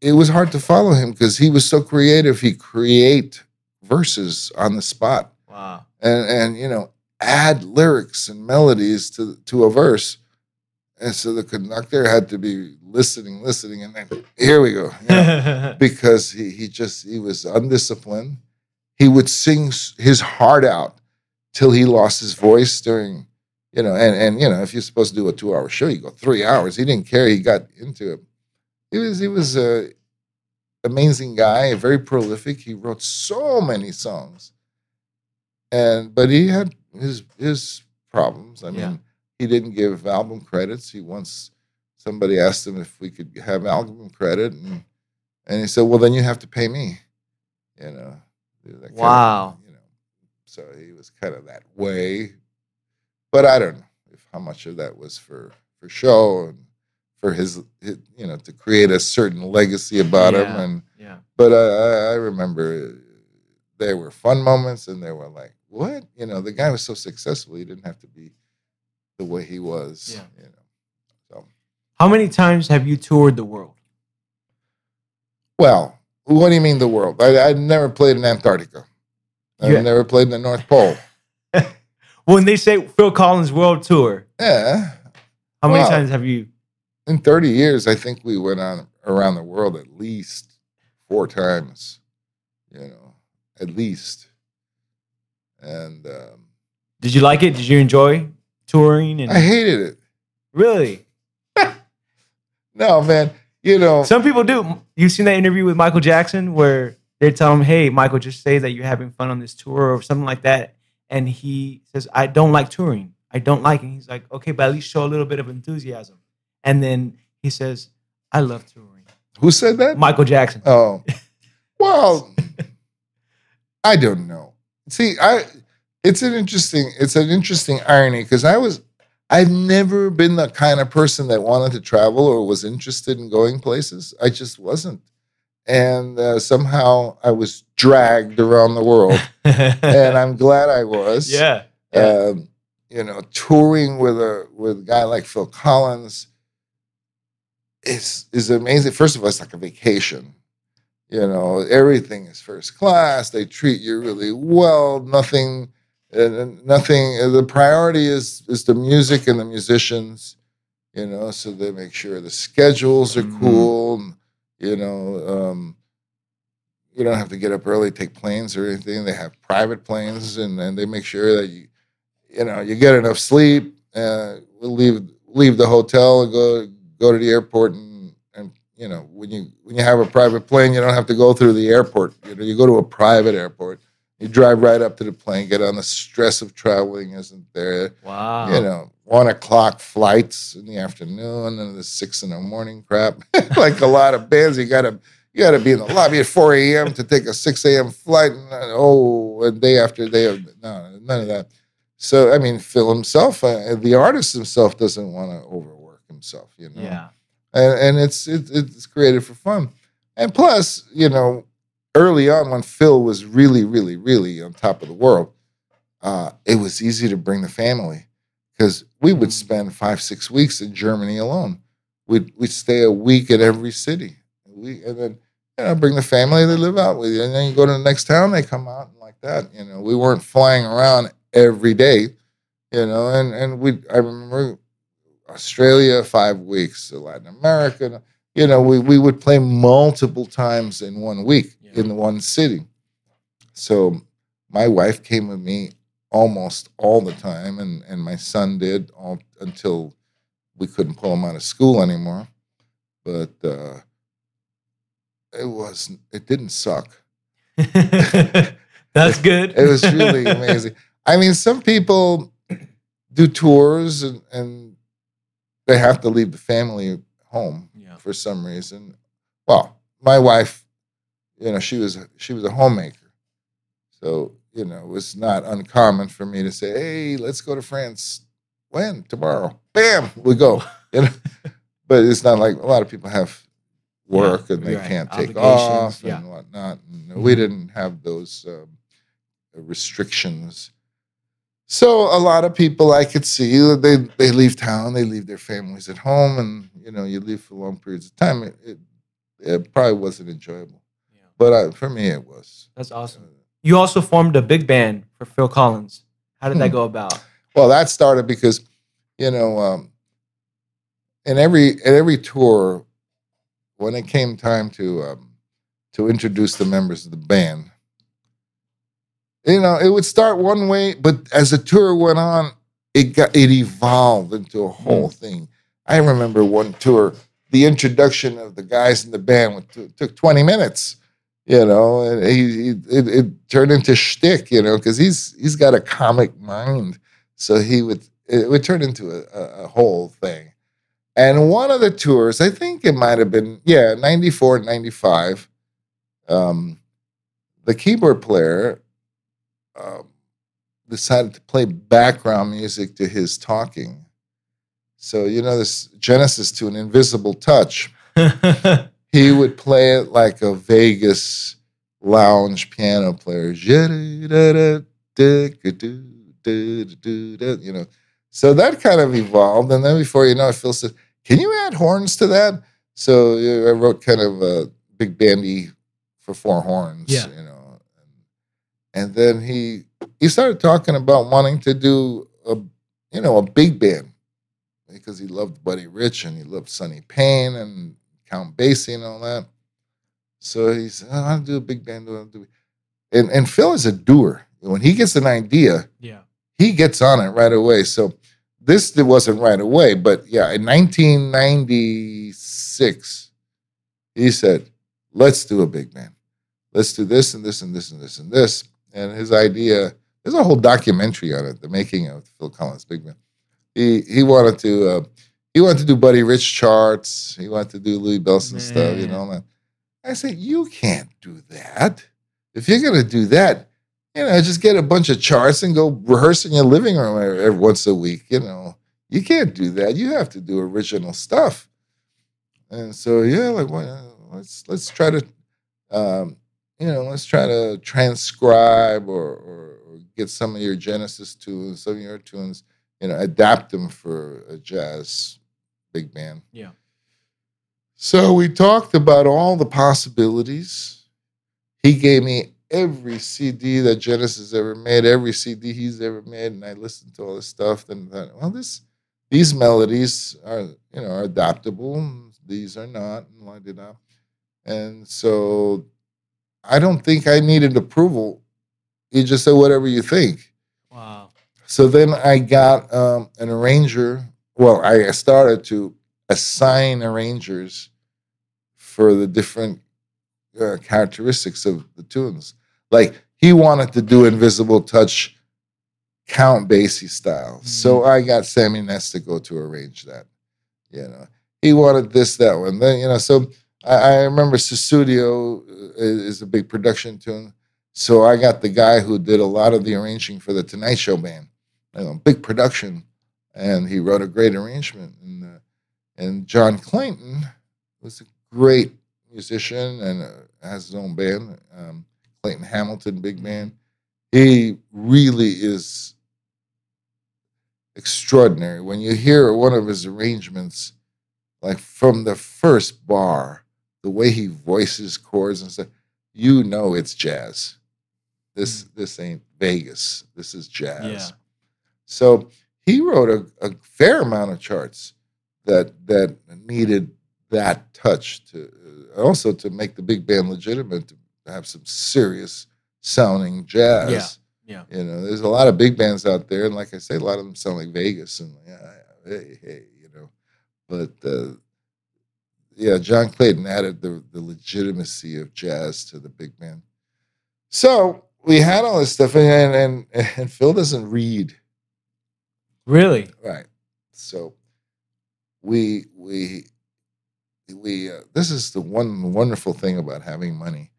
it was hard to follow him because he was so creative. He create verses on the spot Wow. and and you know add lyrics and melodies to to a verse and so the conductor had to be listening listening and then here we go you know, because he, he just he was undisciplined he would sing his heart out till he lost his voice during you know and and you know if you're supposed to do a two hour show you go three hours. He didn't care. He got into it. He was he was a amazing guy very prolific. He wrote so many songs. And but he had his his problems. I mean Yeah. he didn't give album credits. He once somebody asked him if we could have album credit and and he said well then you have to pay me you know. Kind of- Wow. you know. So he was kind of that way but i don't know if how much of that was for for show and for his, his you know to create a certain legacy about him and yeah. but I, I, I remember uh, there were fun moments and there were like, what? You know, the guy was so successful, he didn't have to be the way he was. Yeah. You know. So How many times have you toured the world? well, what do you mean the world? I I never played in Antarctica. I've Yeah. never played in the North Pole. When they say Phil Collins World Tour, Yeah. how many Wow. times have you? In 30 years, I think we went on around the world at least four times. You know, at least. And um, Did you like it? Did you enjoy touring? And I hated it. really, No, man. You know, some people do. You've seen that interview with Michael Jackson where they tell him, "Hey, Michael, just say that you're having fun on this tour or something like that," and he says, "I don't like touring. I don't like it. He's like, okay, but at least show a little bit of enthusiasm. And then he says, I love touring. Who said that? Michael Jackson. Oh, well, I don't know. See, I it's an interesting it's an interesting irony because I was I've never been the kind of person that wanted to travel or was interested in going places. I just wasn't, and uh, somehow I was dragged around the world, and I'm glad I was. yeah. Um, you know, touring with a with a guy like Phil Collins is is amazing. First of all, it's like a vacation. You know, everything is first class. They treat you really well. Nothing, and nothing. uh, The priority is is the music and the musicians. You know, so they make sure the schedules are Mhm. cool. and, You know, um, you don't have to get up early, take planes or anything. They have private planes, and, and they make sure that you, you know, you get enough sleep. Uh, we'll leave leave the hotel and go go to the airport, and and you know, when you when you have a private plane, you don't have to go through the airport. You know, you go to a private airport. You drive right up to the plane, get on. The stress of traveling isn't there Wow. you know, one o'clock flights in the afternoon and the six in the morning crap. like a lot of bands, you gotta you gotta be in the lobby at 4 a.m. to take a 6 a.m. flight. And, oh, a day after day of no, none of that. So I mean, Phil himself, uh, the artist himself, doesn't want to overwork himself. You know, Yeah. and, and it's it, it's created for fun. And plus, you know, early on when Phil was really, really, really on top of the world, uh, it was easy to bring the family because we would Mm. spend five, six weeks in Germany alone. We'd we'd stay a week at every city. We and then you know bring the family. They live out with you, and then you go to the next town. They come out and like that. You know, we weren't flying around every day. You know, and and we I remember Australia five weeks, Latin America. You know, we we would play multiple times in one week Yeah. in one city. So my wife came with me almost all the time, and and my son did all until we couldn't pull him out of school anymore. But uh, it was it didn't suck. That's good. It was really amazing. I mean, some people do tours and, and they have to leave the family home Yeah. for some reason. Well, my wife, you know, she was she was a homemaker, so you know it was not uncommon for me to say, "Hey, let's go to France." When tomorrow? Bam, we go. You know, but it's not like a lot of people have work and they right. can't take off yeah. and whatnot. And Mhm. We didn't have those um, restrictions. So a lot of people I could see they they leave town, they leave their families at home, and you know you leave for long periods of time. It it, it probably wasn't enjoyable, Yeah. but I, for me it was. That's awesome. You also formed a big band for Phil Collins. How did that Hmm. go about? Well, that started because you know um, in every in every tour, when it came time to um, to introduce the members of the band, you know it would start one way, but as the tour went on, it got it evolved into a whole thing. I remember one tour, the introduction of the guys in the band took twenty minutes. You know, and he, he it, it turned into shtick. You know, because he's he's got a comic mind, so he would it would turn into a, a, whole thing. And one of the tours, I think it might have been, yeah, 94, 95, um, the keyboard player um, decided to play background music to his talking. So, you know, this Genesis to an invisible touch, he would play it like a Vegas lounge piano player. You know, so that kind of evolved. And then before you know it, Phil said, Can you add horns to that? So I wrote kind of a big bandy for four horns, Yeah. you know. And then he he started talking about wanting to do a you know a big band because he loved Buddy Rich and he loved Sonny Payne and Count Basie and all that. So he said, "Oh, I want to do a big band. Do-" And and Phil is a doer. When he gets an idea, yeah. he gets on it right away. So this wasn't right away, but yeah, in 1996, he said, "Let's do a big band. Let's do this and this and this and this and this." And his idea, there's a whole documentary on it, the making of Phil Collins Big Band. he he wanted to uh, he wanted to do Buddy Rich charts. He wanted to do Louis Bellson stuff. You know. and I said, you can't do that. If you're gonna do that, you know, just get a bunch of charts and go rehearse in your living room every, every once a week. You know, you can't do that. You have to do original stuff. And so, yeah, like, well, let's let's try to, um, you know, let's try to transcribe or, or, or get some of your Genesis tunes, some of your tunes, you know, adapt them for a jazz big man. Yeah. So we talked about all the possibilities. He gave me every CD that Genesis ever made, every CD he's ever made, and I listened to all this stuff. Then thought, well, this these melodies are you know are adaptable. These are not, and la da. And so I don't think I needed approval. He just said whatever you think. Wow. So then I got um, an arranger. Well, I started to assign arrangers for the different uh, characteristics of the tunes. Like he wanted to do Invisible Touch Count Basie style. So I got Sammy Nestico to arrange that. You know, he wanted this, that one. Then, you know, so I, I remember Sussudio is, is a big production tune. So I got the guy who did a lot of the arranging for the Tonight Show band, you know, big production, and he wrote a great arrangement. And uh, and John Clayton was a great musician and uh, has his own band, um, Clayton Hamilton Big Band. He really is extraordinary. When you hear one of his arrangements, like from the first bar, the way he voices chords and stuff, you know it's jazz. This this ain't Vegas. This is jazz. Yeah. So he wrote a, a fair amount of charts that that needed that touch to uh, also to make the big band legitimate to have some serious sounding jazz. Yeah, Yeah. You know, there's a lot of big bands out there, and like I say, a lot of them sound like Vegas and yeah, hey, hey, you know. But uh, yeah, John Clayton added the the legitimacy of jazz to the big band. So we had all this stuff, and and and Phil doesn't read. Really? Right. So we we we uh, this is the one wonderful thing about having money.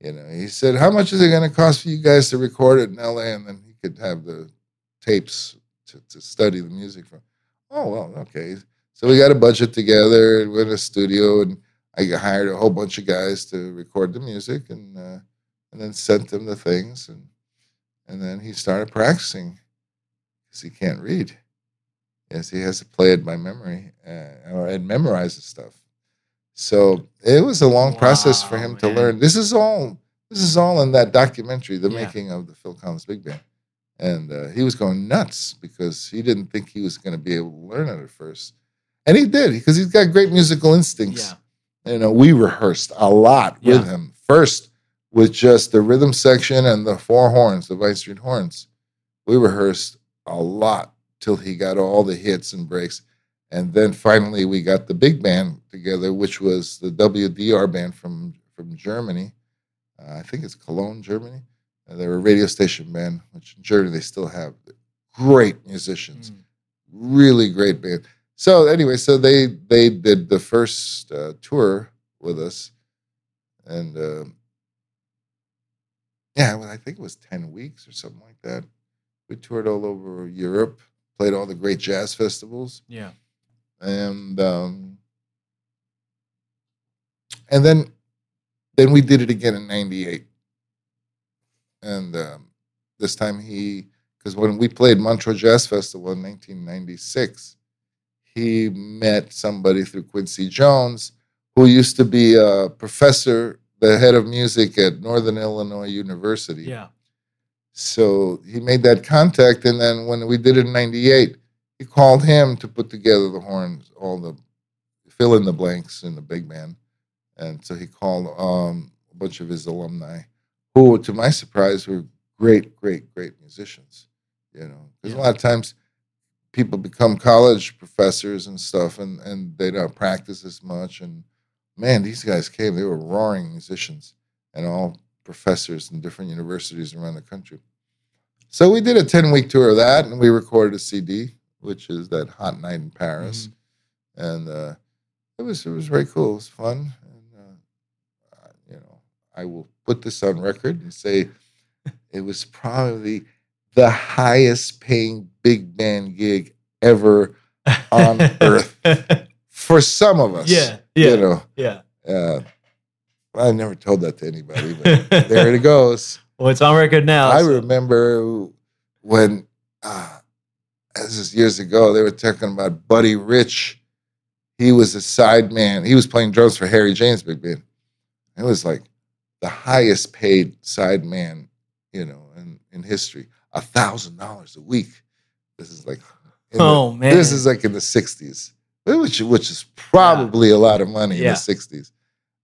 You know, he said, "How much is it going to cost for you guys to record it in L.A. and then he could have the tapes to, to study the music from?" Oh well, okay. So we got a budget together and went to a studio, and I hired a whole bunch of guys to record the music, and uh, and then sent them the things, and and then he started practicing because he can't read. Yes, he has to play it by memory uh, or and memorize the stuff. So it was a long process for Wow, him to learn. This is all. This is all in that documentary, the Yeah. making of the Phil Collins Big Band, and uh, he was going nuts because he didn't think he was going to be able to learn it at first, and he did because he's got great musical instincts Yeah. you know, we rehearsed a lot with him. First, with just the rhythm section and the four horns, the Vine Street horns. We rehearsed a lot till he got all the hits and breaks. And then finally, we got the big band together, which was the WDR band from, from Germany. Uh, I think it's Cologne, Germany. Uh, they're a radio station band, which in Germany they still have great musicians Mm. really great band. So anyway, so they they did the first uh, tour with us, and uh, yeah, well, I think it was ten weeks or something like that. We toured all over Europe, played all the great jazz festivals, Yeah. and um, and then then we did it again in '98, and um, this time he because when we played Montreux Jazz Festival in 1996, he met somebody through Quincy Jones, who used to be a professor, the head of music at Northern Illinois University. Yeah. So he made that contact, and then when we did it in '98, he called him to put together the horns, all the fill in the blanks in the big band, and so he called um, a bunch of his alumni, who, to my surprise, were great, great, great musicians. You know, because Yeah. a lot of times people become college professors and stuff, and and they don't practice as much. And man, these guys came; they were roaring musicians, and all professors in different universities around the country. So we did a 10 week tour of that and we recorded a CD which is that hot night in Paris, Mm-hmm. and uh, it was it was very cool. It was fun, and uh, you know, I will put this on record and say it was probably the highest paying big band gig ever on earth for some of us. Yeah, yeah, you know. yeah. Uh, I never told that to anybody, but there it goes. Well, it's on record now. I so- remember when uh, this is years ago. They were talking about Buddy Rich. He was a side man. He was playing drums for Harry James Big Band. It was like the highest paid side man, you know, in, in history. A thousand dollars a week. This is like, in the- Oh man, this is like in the '60s, which which is probably a lot of money Yeah. in the '60s.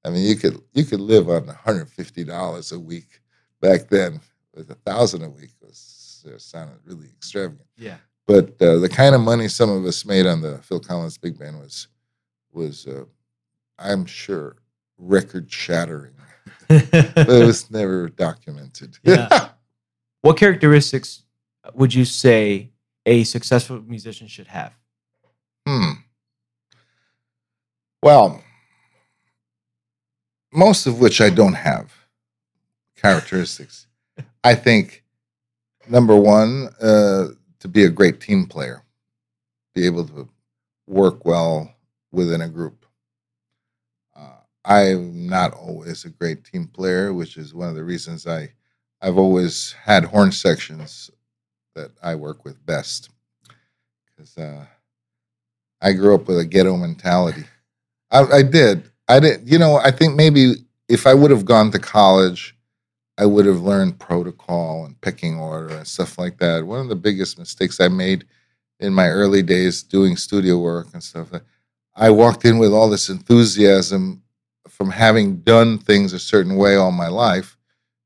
I mean, you could you could live on 150 dollars a week back then. With a thousand a week was uh, sounded really extravagant. yeah. But uh, the kind of money some of us made on the Phil Collins Big Band was was uh, I'm sure record shattering. but it was never documented. Yeah. what characteristics would you say a successful musician should have? Hmm. Well, most of which I don't have characteristics. I think number one, uh, to be a great team player, be able to work well within a group. Uh, I'm not always a great team player, which is one of the reasons I I've always had horn sections that I work with best because uh, I grew up with a ghetto mentality. I, I did. I didn't, You know, I think maybe if I would have gone to college, I would have learned protocol and picking order and stuff like that. One of the biggest mistakes I made in my early days doing studio work and stuff. I walked in with all this enthusiasm from having done things a certain way all my life.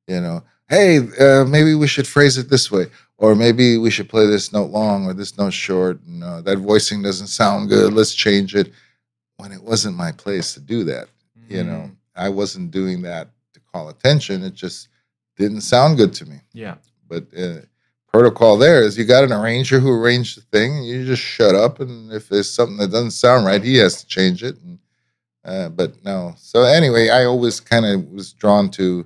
You know, hey, uh, maybe we should phrase it this way or maybe we should play this note long or this note short and uh, that voicing doesn't sound good let's change it when it wasn't my place to do that you Mm. know i wasn't doing that to call attention it just didn't sound good to me Yeah. but uh, protocol there is you got an arranger who arranged the thing and you just shut up and if there's something that doesn't sound right he has to change it and, uh, but no so anyway i always kind of was drawn to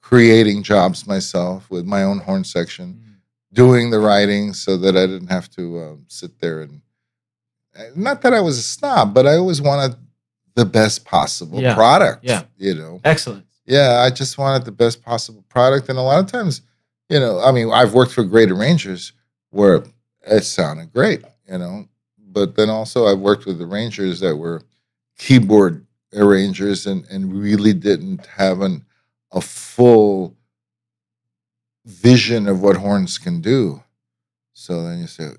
creating jobs myself with my own horn section Mm. doing the writing so that I didn't have to um, sit there and not that I was a snob, but I always wanted the best possible Yeah. product. Yeah. You know, Excellent. yeah, I just wanted the best possible product. And a lot of times, you know, I mean, I've worked for great arrangers where it sounded great, you know, but then also I've worked with arrangers that were keyboard arrangers and, and really didn't have an, a full vision of what horns can do. So then you say,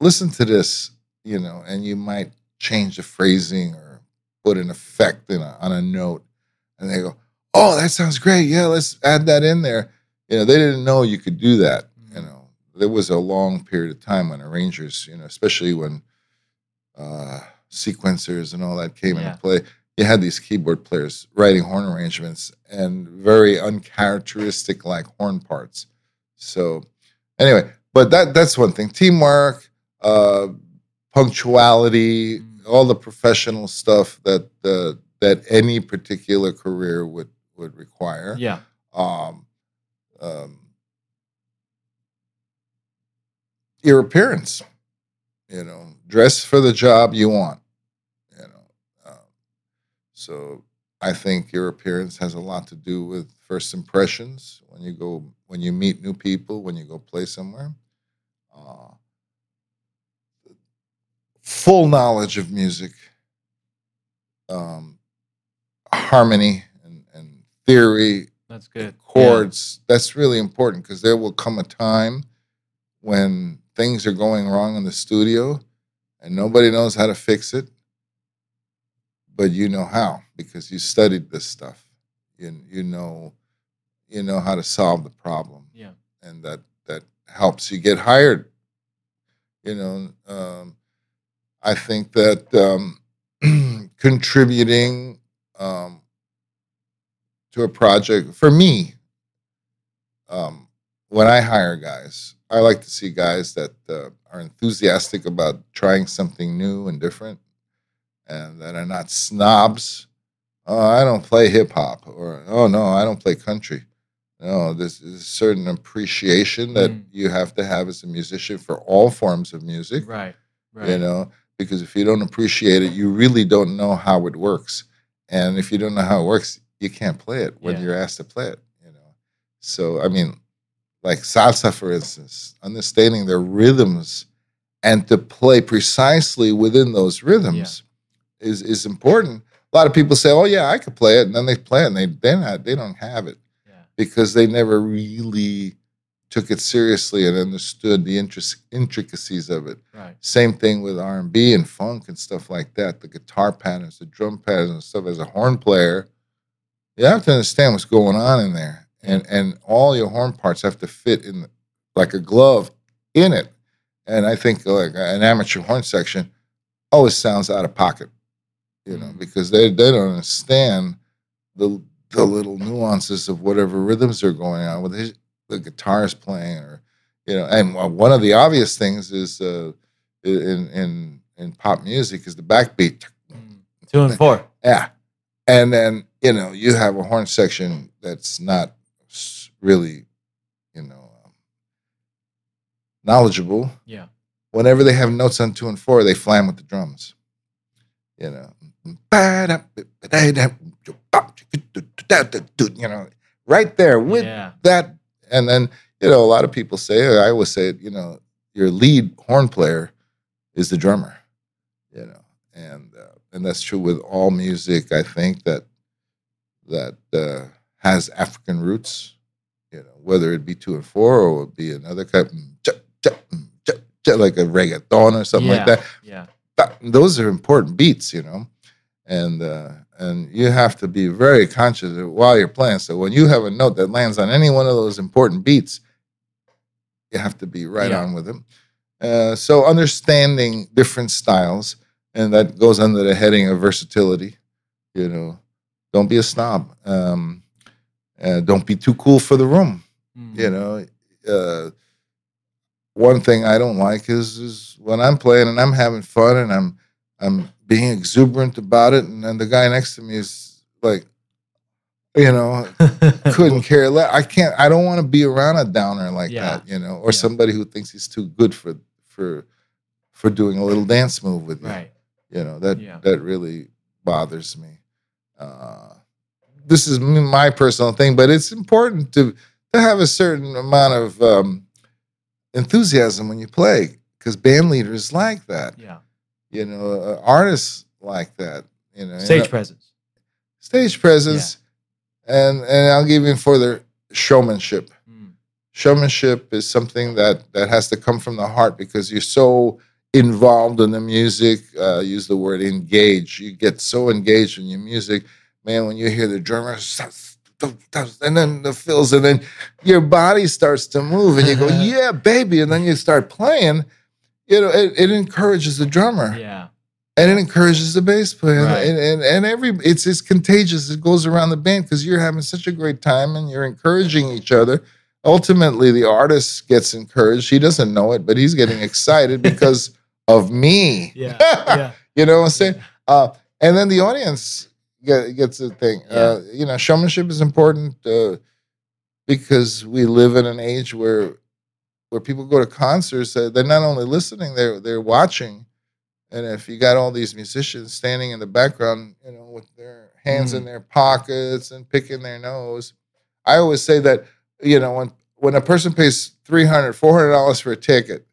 listen to this, you know, and you might change the phrasing or put an effect in a, on a note. And they go, oh, that sounds great. Yeah, let's add that in there. You know, they didn't know you could do that. You know, there was a long period of time when arrangers, you know, especially when uh, sequencers and all that came Yeah. into play, you had these keyboard players writing horn arrangements and very uncharacteristic like horn parts. So anyway, but that that's one thing. Teamwork, uh, punctuality, all the professional stuff that uh, that any particular career would would require. Yeah. Um, um, your appearance, you know, dress for the job you want, you know. Um, so I think your appearance has a lot to do with first impressions when you go when you meet new people when you go play somewhere. Uh, full knowledge of music, um, harmony and, and theory That's good. chords. That's really important because there will come a time when things are going wrong in the studio and nobody knows how to fix it, but you know how because you studied this stuff. You you know you know how to solve the problem, Yeah. and that that helps you get hired. You know, um, I think that um, contributing um, to a project for me um, when i hire guys i like to see guys that uh, are enthusiastic about trying something new and different, and that are not snobs. Oh, I don't play hip hop, or oh no, I don't play country. No, there's, there's a certain appreciation that Mm. you have to have as a musician for all forms of music. Right. Right. You know, because if you don't appreciate it, you really don't know how it works. And if you don't know how it works, you can't play it when Yeah. you're asked to play it. You know, so I mean, like salsa, for instance, understanding their rhythms and to play precisely within those rhythms is is important. A lot of people say, "Oh yeah, I could play it," and then they play it, and they they not they don't have it Yeah. because they never really took it seriously and understood the intric- intricacies of it. Right. Same thing with R and B and funk and stuff like that. The guitar patterns, the drum patterns, and stuff. As a horn player, you have to understand what's going on in there, and and all your horn parts have to fit in like a glove in it. And I think like an amateur horn section always sounds out of pocket, you know, Mm. because they they don't understand the the little nuances of whatever rhythms are going on with his, the guitars playing or you know and one- of the obvious things is uh in in in pop music is the backbeat Mm. Two and four. yeah and then you know you have a horn section that's not really you know um, knowledgeable Yeah. whenever they have notes on two and four they flam with the drums you know you know right there with yeah. that and then you know a lot of people say i always say you know your lead horn player is the drummer you know and uh, and that's true with all music i think that that uh, has african roots you know whether it be two and four or it would be another kind like a reggaeton or something like that Yeah. those are important beats, you know, and uh, and you have to be very conscious of while you're playing. So when you have a note that lands on any one of those important beats, you have to be right Yeah. on with them. Uh, so understanding different styles, and that goes under the heading of versatility. You know, don't be a snob. Um, uh, don't be too cool for the room Mm. you know uh one thing i don't like is is when i'm playing and i'm having fun and i'm i'm being exuberant about it and then the guy next to me is like you know couldn't care less i can't i don't want to be around a downer like Yeah. that you know or Yeah. somebody who thinks he's too good for for for doing a little dance move with you right. you know that Yeah. that really bothers me uh this is my personal thing but it's important to to have a certain amount of um enthusiasm when you play because band leaders like that Yeah. You know uh, artists like that you know Stage and, uh, presence. stage presence and and i'll give you further showmanship Mm. showmanship is something that that has to come from the heart because you're so involved in the music uh, use the word engage you get so engaged in your music man when you hear the drummer and then the fills and then your body starts to move and you go yeah baby and then you start playing you know it, it encourages the drummer. Yeah. and it encourages the bass player. Right. and, and and every it's it's contagious. It goes around the band because you're having such a great time and you're encouraging each other. Ultimately the artist gets encouraged. He doesn't know it but he's getting excited because of me. Yeah. Yeah. you know what i'm saying? Uh and then the audience get, gets the thing. Uh you know showmanship is important uh because we live in an age where where people go to concerts uh, they're not only listening they're they're watching and if you got all these musicians standing in the background you know with their hands in their pockets and picking their nose i always say that you know when when a person pays 300 400 dollars for a ticket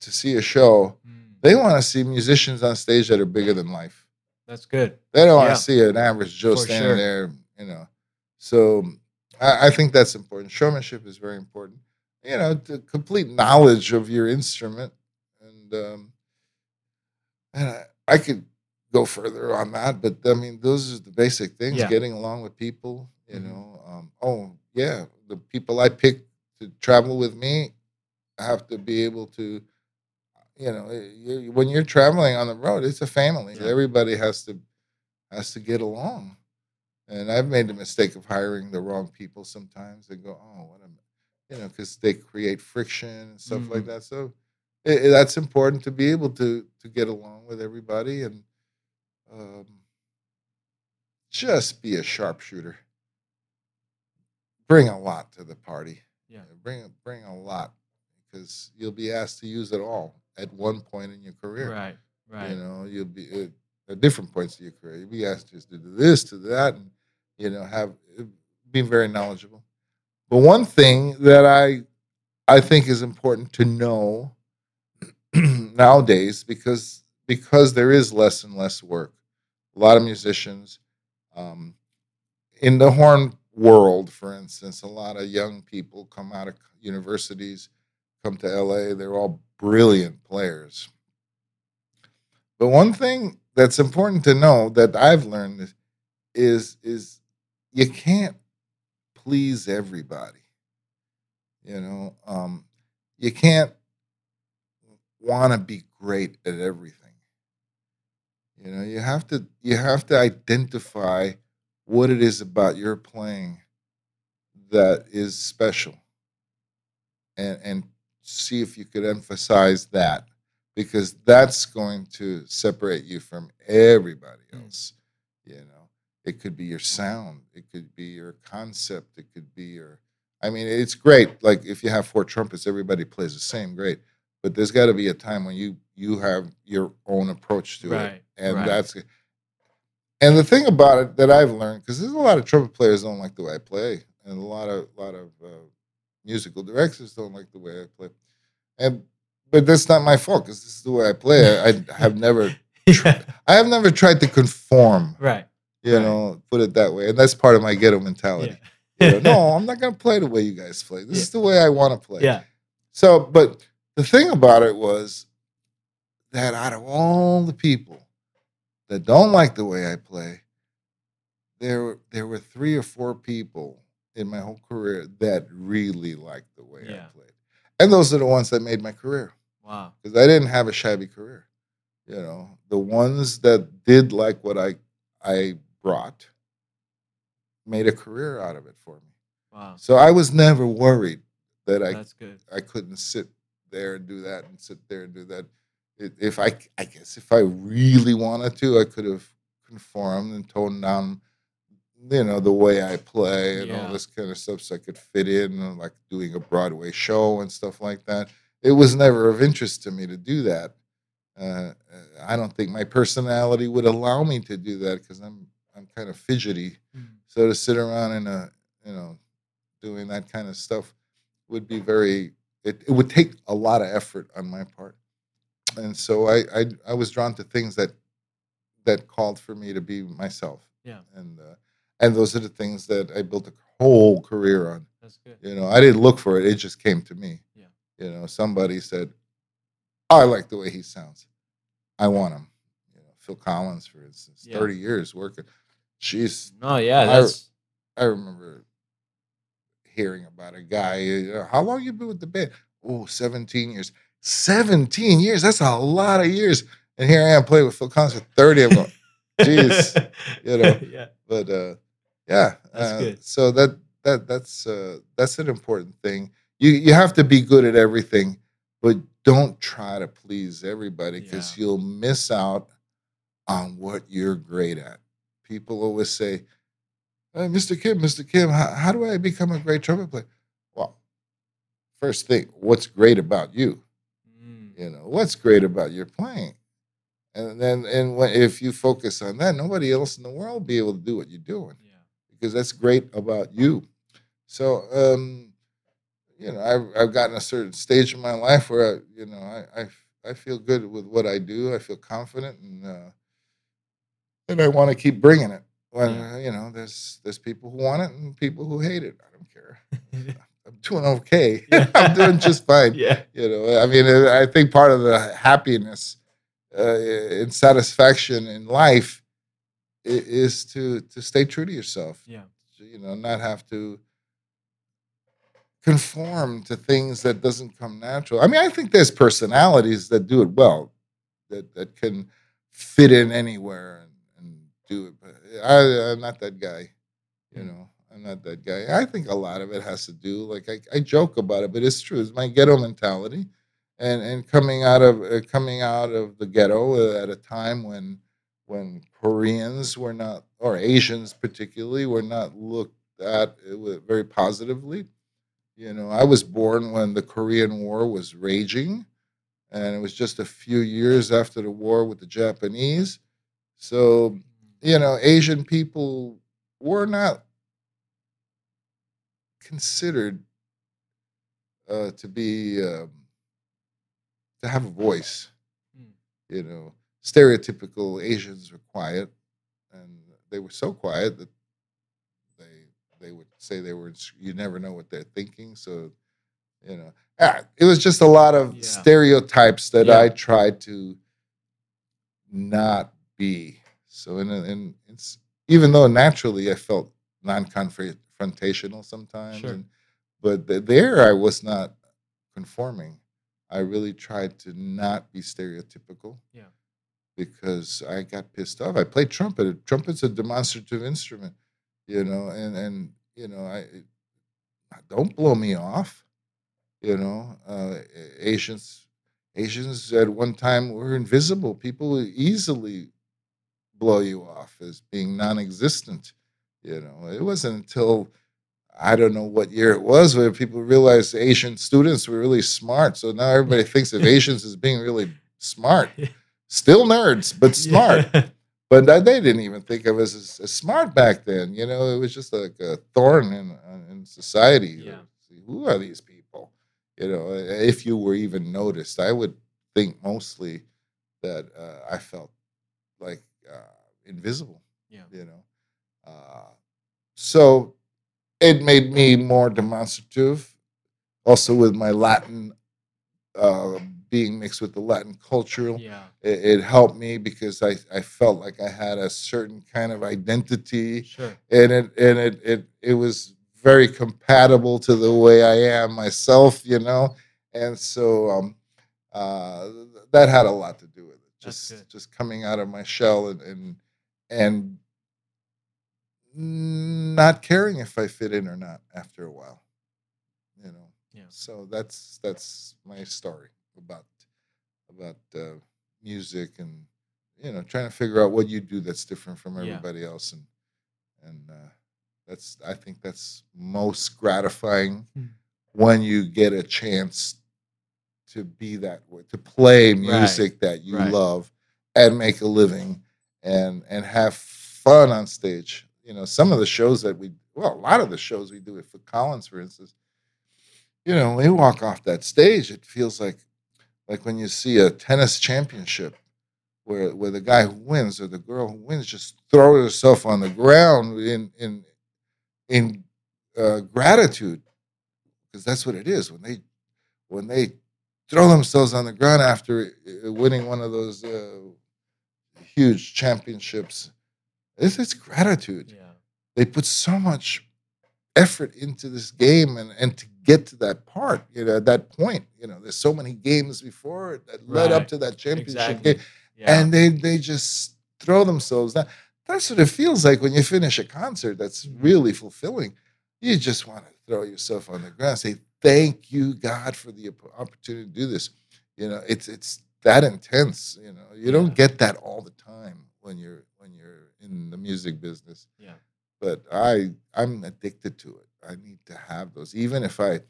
to see a show Mm. they want to see musicians on stage that are bigger than life That's good. they don't want to see an average Joe For standing sure. there, you know. So I, I think that's important. Showmanship is very important. You know, the complete knowledge of your instrument, and um, and I, I could go further on that, but I mean, those are the basic things: Yeah. getting along with people. You Mhm. know, um, oh yeah, the people I pick to travel with me have to be able to you know you when you're traveling on the road it's a family Yeah. everybody has to has to get along and i've made the mistake of hiring the wrong people sometimes and go oh what am you know because they create friction and stuff like Mhm. that so it, it- that's important to be able to to get along with everybody and um, just be a sharpshooter. Bring a lot to the party. Yeah. Bring bring a lot because you'll be asked to use it all at one point in your career. Right. Right. You know, you'll be at, at different points of your career. You'll be asked to do this, to that, and you know, have be very knowledgeable. But one thing that I I think is important to know nowadays, because because there is less and less work, a lot of musicians um, in the horn world, for instance, a lot of young people come out of universities, come to LA. They're all brilliant players. But one thing that's important to know that I've learned is is, is you can't please everybody. You know, um, you can't want to be great at everything. You know, you have to you have to identify what it is about your playing that is special, and and see if you could emphasize that because that's going to separate you from everybody Mm. else. You know, it could be your sound, it could be your concept, it could be your. I mean, it's great. Like if you have four trumpets, everybody plays the same, great. But there's got to be a time when you you have your own approach to it, and right. that's. And the thing about it that I've learned, because there's a lot of trumpet players don't like the way I play, and a lot of a lot of uh, musical directors don't like the way I play, and but that's not my fault because this is the way I play. I, I have never yeah. I have never tried to conform, Right. You Right. know, put it that way. And that's part of my ghetto mentality. Yeah. You know, no, I'm not going to play the way you guys play. This is the way I want to play. Yeah. So, but the thing about it was that out of all the people that don't like the way I play, there were, there were three or four people in my whole career that really liked the way Yeah. I played. And those are the ones that made my career Wow. because I didn't have a shabby career. You know, the ones that did like what I I brought made a career out of it for me. Wow. So I was never worried that I That's good. I couldn't sit there and do that and sit there and do that. If I I guess if I really wanted to, I could have conformed and toned down, you know, the way I play and Yeah. all this kind of stuff, so I could fit in, and like doing a Broadway show and stuff like that. It was never of interest to me to do that. Uh, I don't think my personality would allow me to do that because I'm kind of fidgety. Mm. So to sit around in a you know doing that kind of stuff would be very it, it would take a lot of effort on my part. And so I, I I was drawn to things that that called for me to be myself. Yeah. And uh, and those are the things that I built a whole career on. That's good. You know, I didn't look for it; it just came to me. Yeah. You know, somebody said, "I like the way he sounds. I want him." You know, Phil Collins, for instance, Yeah. thirty years working. Jeez, No, yeah, I- that's I remember hearing about a guy. How long you been with the band? Oh, 17 years. 17 years. That's a lot of years. And here I am playing with Phil Collins for 30. I'm going, Jeez, you know. yeah. but uh, yeah. That's uh, good. So that that that's uh, that's an important thing. You you have to be good at everything, but don't try to please everybody because Yeah. you'll miss out on what you're great at. People always say, hey, Mr. Kim, Mr. Kim, how, how do I become a great trumpet player? Well, first thing, what's great about you? Mm. You know, what's great about your playing? And then, and when, if you focus on that, nobody else in the world will be able to do what you're doing Yeah. because that's great about you. So, um, you know, I've, I've gotten a certain stage in my life where, I, you know, I, I, I feel good with what I do. I feel confident and, uh, and I want to keep bringing it. When, Yeah. uh, you know, there's, there's people who want it and people who hate it. I don't care. I'm doing okay. Yeah. I'm doing just fine yeah. you know i mean uh, i think part of the happiness uh, and satisfaction in life is to to stay true to yourself Yeah. you know not have to conform to things that doesn't come natural i mean i think there's personalities that do it well that that can fit in anywhere do it but I, i'm not that guy you know i'm not that guy i think a lot of it has to do like i, I joke about it but it's true it's my ghetto mentality and and coming out of uh, coming out of the ghetto uh, at a time when when Koreans were not or Asians particularly were not looked at uh, very positively. You know, I was born when the Korean War was raging, and it was just a few years after the war with the Japanese. So, you know, Asian people were not considered uh, to be um, to have a voice. Mm. You know, stereotypical Asians were quiet, and they were so quiet that they they would say they were. You never know what they're thinking, so you know, ah, it was just a lot of Yeah. stereotypes that Yeah. I tried to not be. So, in, in it's even though naturally I felt non-confrontational sometimes, Sure. and, but th- there I was not conforming. I really tried to not be stereotypical. Yeah. Because I got pissed off. I played trumpet. Trumpet's a demonstrative instrument, you know, and and you know, I don't blow me off. You know, uh, Asians Asians at one time were invisible. People easily blow you off as being non-existent. You know, it wasn't until I don't know what year it was where people realized Asian students were really smart. So now everybody thinks of Asians as being really smart. Still nerds, but smart. Yeah. But they didn't even think of us as, as smart back then. You know, it was just like a thorn in uh, in society. Yeah. Who are these people? You know, if you were even noticed, I would think mostly that uh, I felt like uh, invisible. Yeah. You know, uh, so it made me more demonstrative. Also, with my Latin uh, being mixed with the Latin culture, Yeah. it, it helped me because I, I felt like I had a certain kind of identity Sure. and it and it it it was very compatible to the way I am myself, you know. And so um uh that had a lot to do with it. That's Just just coming out of my shell and and and not caring if I fit in or not after a while. You know. Yeah. So that's that's my story about about uh, music and you know trying to figure out what you do that's different from Yeah. everybody else and and uh, that's I think that's most gratifying Hmm. when you get a chance to be that way to play music that you right. love and make a living and and have fun on stage you know some of the shows that we well a lot of the shows we do with Phil Collins for instance you know when you walk off that stage it feels like like when you see a tennis championship where where the guy who wins or the girl who wins just throw herself on the ground in in in uh, gratitude because that's what it is when they when they throw themselves on the ground after uh, winning one of those uh, huge championships it's, it's gratitude Yeah. they put so much effort into this game and, and to get to that part, you know, at that point, you know, there's so many games before it that led up to that championship Exactly. game. Yeah. And they they just throw themselves down. That's what it feels like when you finish a concert that's Mhm. really fulfilling. You just want to throw yourself on the ground say, Thank you, God, for the opportunity to do this. You know, it's it's that intense. You know, you don't get that all the time when you're when you're in the music business yeah. but I I'm addicted to it. I need to have those, even if I,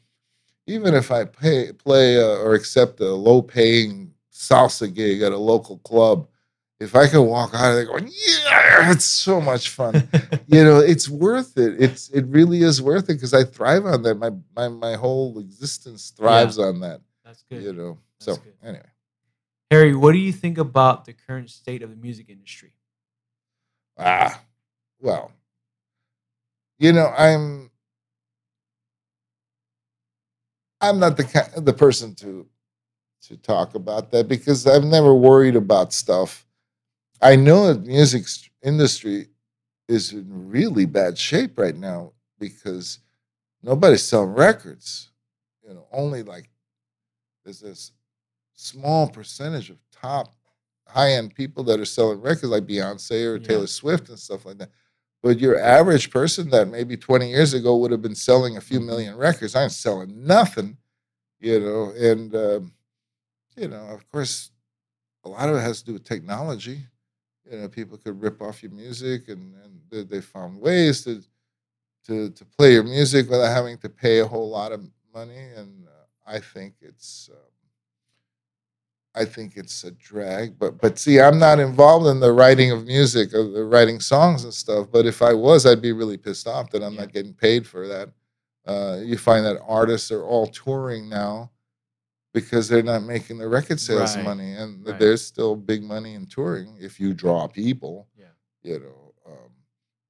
even if I pay play uh, or accept a low paying salsa gig at a local club. If I can walk out of there going, yeah, it's so much fun. you know, it's worth it. It's it really is worth it because I thrive on that. My my my whole existence thrives on that. That's good. You know. That's so good. anyway, Harry, what do you think about the current state of the music industry? ah, well, you know, I'm I'm not the ki- the person to to talk about that because I've never worried about stuff. I know that music industry is in really bad shape right now because nobody's selling records. You know, only like there's this small percentage of top high end people that are selling records like Beyonce or Yeah. Taylor Swift and stuff like that. But your average person that maybe 20 years ago would have been selling a few million records, I'm selling nothing, you know. And um, you know, of course, a lot of it has to do with technology. You know, people could rip off your music, and, and they, found ways to to to play your music without having to pay a whole lot of money. And uh, I think it's. Um, I think it's a drag, but but see, I'm not involved in the writing of music, or the writing songs and stuff. But if I was, I'd be really pissed off that I'm Yeah. not getting paid for that. Uh, you find that artists are all touring now because they're not making the record sales Right. money, and Right. there's still big money in touring if you draw people. Yeah. You know, um,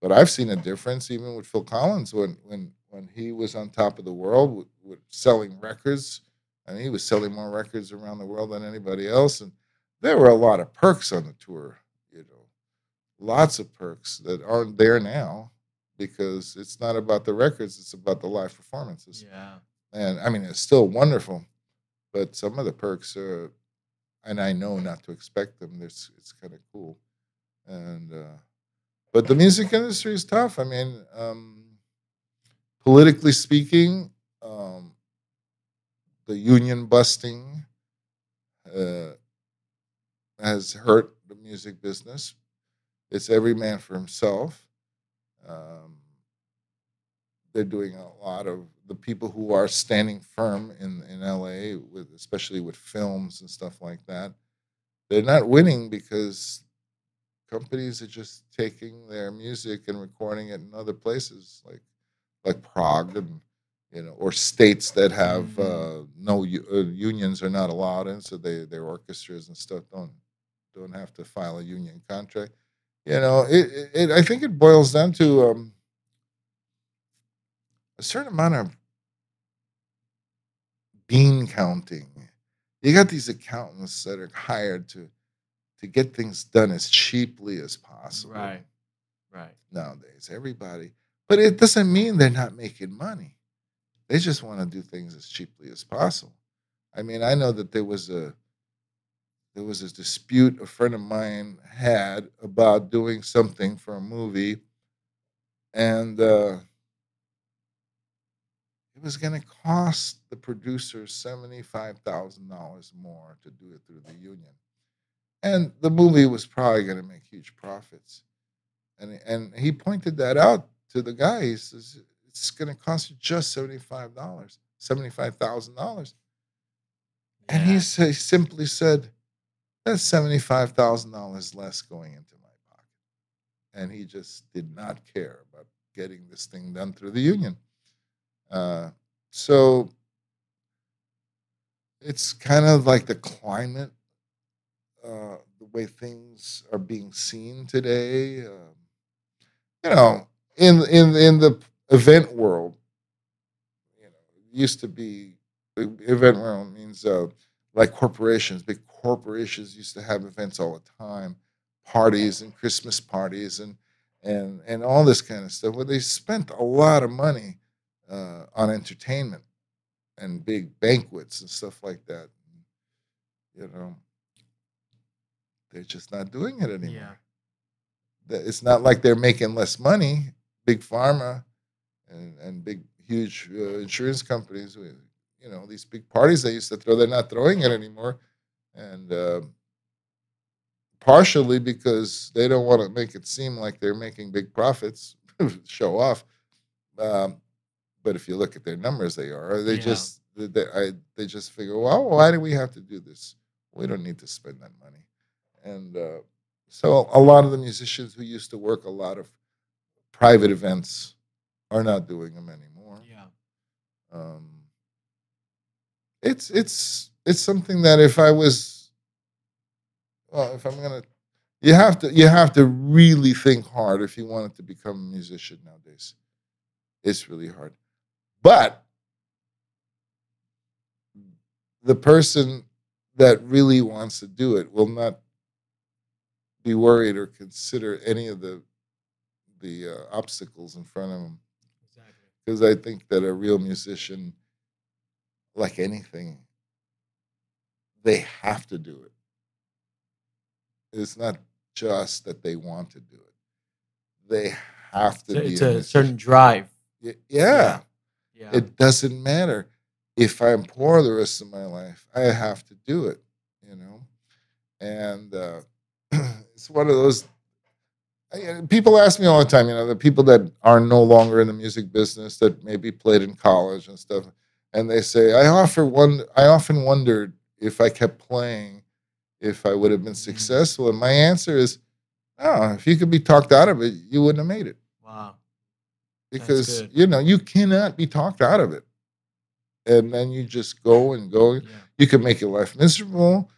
but I've seen a difference even with Phil Collins when when when he was on top of the world with, with selling records, and he was selling more records around the world than anybody else, and there were a lot of perks on the tour. You know, lots of perks that aren't there now because it's not about the records; it's about the live performances Yeah. and I mean it's still wonderful, but some of the perks are, and I know not to expect them. It's it's kind of cool, and uh, but the music industry is tough. I mean, um, politically speaking, um, the union busting uh, has hurt the music business. It's every man for himself. Um, they're doing a lot of the people who are standing firm in in LA with especially with films and stuff like that. They're not winning because companies are just taking their music and recording it in other places like like Prague and you know or states that have uh, no uh, unions are not allowed in so they their orchestras and stuff don't don't have to file a union contract you know it, it, i think it boils down to um, a certain amount of bean counting. You got these accountants that are hired to to get things done as cheaply as possible. Right. Right. Nowadays, everybody, but it doesn't mean they're not making money. They just want to do things as cheaply as possible. I mean, I know that there was a there was a dispute a friend of mine had about doing something for a movie, and uh, it was going to cost the producer $75,000 more to do it through the union. And the movie was probably going to make huge profits. And, and he pointed that out to the guy. He says, it's going to cost you just $75, $75,000. And he, Yeah. sa- he simply said, that's $75,000 less going into my pocket. And he just did not care about getting this thing done through the union. Uh, so it's kind of like the climate, uh, the way things are being seen today. Um, you know, in in in the event world, you know, it used to be event world means uh, like corporations. Big corporations used to have events all the time, parties and Christmas parties and and and all this kind of stuff. Where they spent a lot of money uh, on entertainment and big banquets and stuff like that. You know, they're just not doing it anymore. Yeah. It's not like they're making less money. Big pharma and, and big, huge uh, insurance companies, you know, these big parties they used to throw, they're not throwing it anymore. And uh, partially because they don't want to make it seem like they're making big profits, show off. Um, but if you look at their numbers, they are. They Yeah. just they, they, I, they just figure, well, why do we have to do this? We don't need to spend that money. And uh, so a lot of the musicians who used to work a lot of private events are not doing them anymore. Yeah. Um, it's it's it's something that if I was, well, if I'm gonna, you have to you have to really think hard if you wanted to become a musician nowadays. It's really hard, but the person that really wants to do it will not be worried or consider any of the the uh, obstacles in front of them Exactly. because I think that a real musician, like anything, they have to do it. It's not just that they want to do it; they have to So be. it's a a certain drive. Y- yeah. Yeah. It doesn't matter if I'm poor the rest of my life. I have to do it. You know. And uh, it's one of those. I- People ask me all the time, you know, the people that are no longer in the music business that maybe played in college and stuff, and they say, "I often wonder, I often wondered if I kept playing, if I would have been successful." And my answer is, "No. If you could be talked out of it, you wouldn't have made it." Because you know you cannot be talked out of it. And then you just go and go. Yeah. you can make your life miserable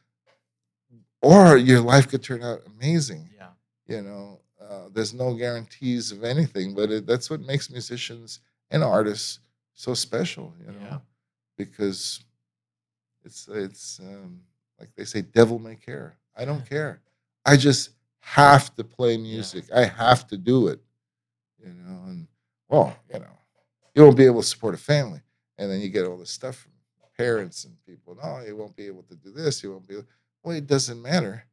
or your life could turn out amazing Yeah. you know? Uh, there's no guarantees of anything but it, that's what makes musicians and artists so special you know? Yeah. because it's it's um, like they say devil may care. I don't care. I just have to play music. I have to do it you know? And well you know you won't be able to support a family and then you get all this stuff from parents and people no you won't be able to do this you won't be well it doesn't matter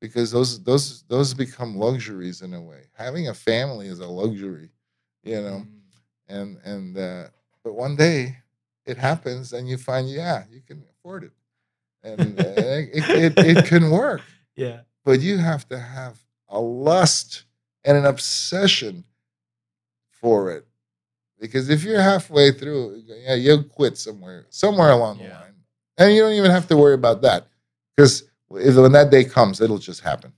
because those those those become luxuries in a way having a family is a luxury you know Mm. and and uh, but one day it happens and you find yeah you can afford it and uh, it, it, it can work Yeah. but you have to have a lust and an obsession for it because if you're halfway through yeah you'll quit somewhere somewhere along the line and you don't even have to worry about that because when that day comes it'll just happen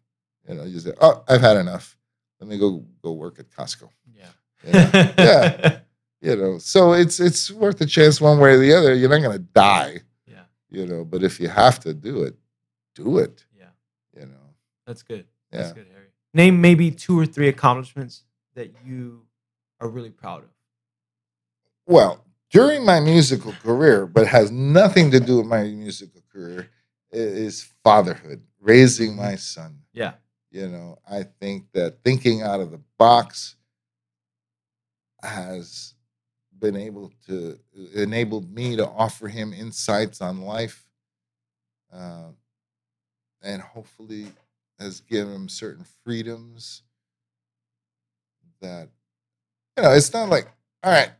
you know you say oh i've had enough let me go go work at costco Yeah. you know? yeah you know so it's it's worth a chance one way or the other you're not going to die Yeah. you know but if you have to do it do it Yeah. you know That's good. That's Yeah. good, Harry. Name maybe two or three accomplishments that you are really proud of. well during my musical career but has nothing to do with my musical career is fatherhood raising my son Yeah. you know i think that thinking out of the box has been able to enabled me to offer him insights on life uh, and hopefully has given him certain freedoms that you know it's not like all right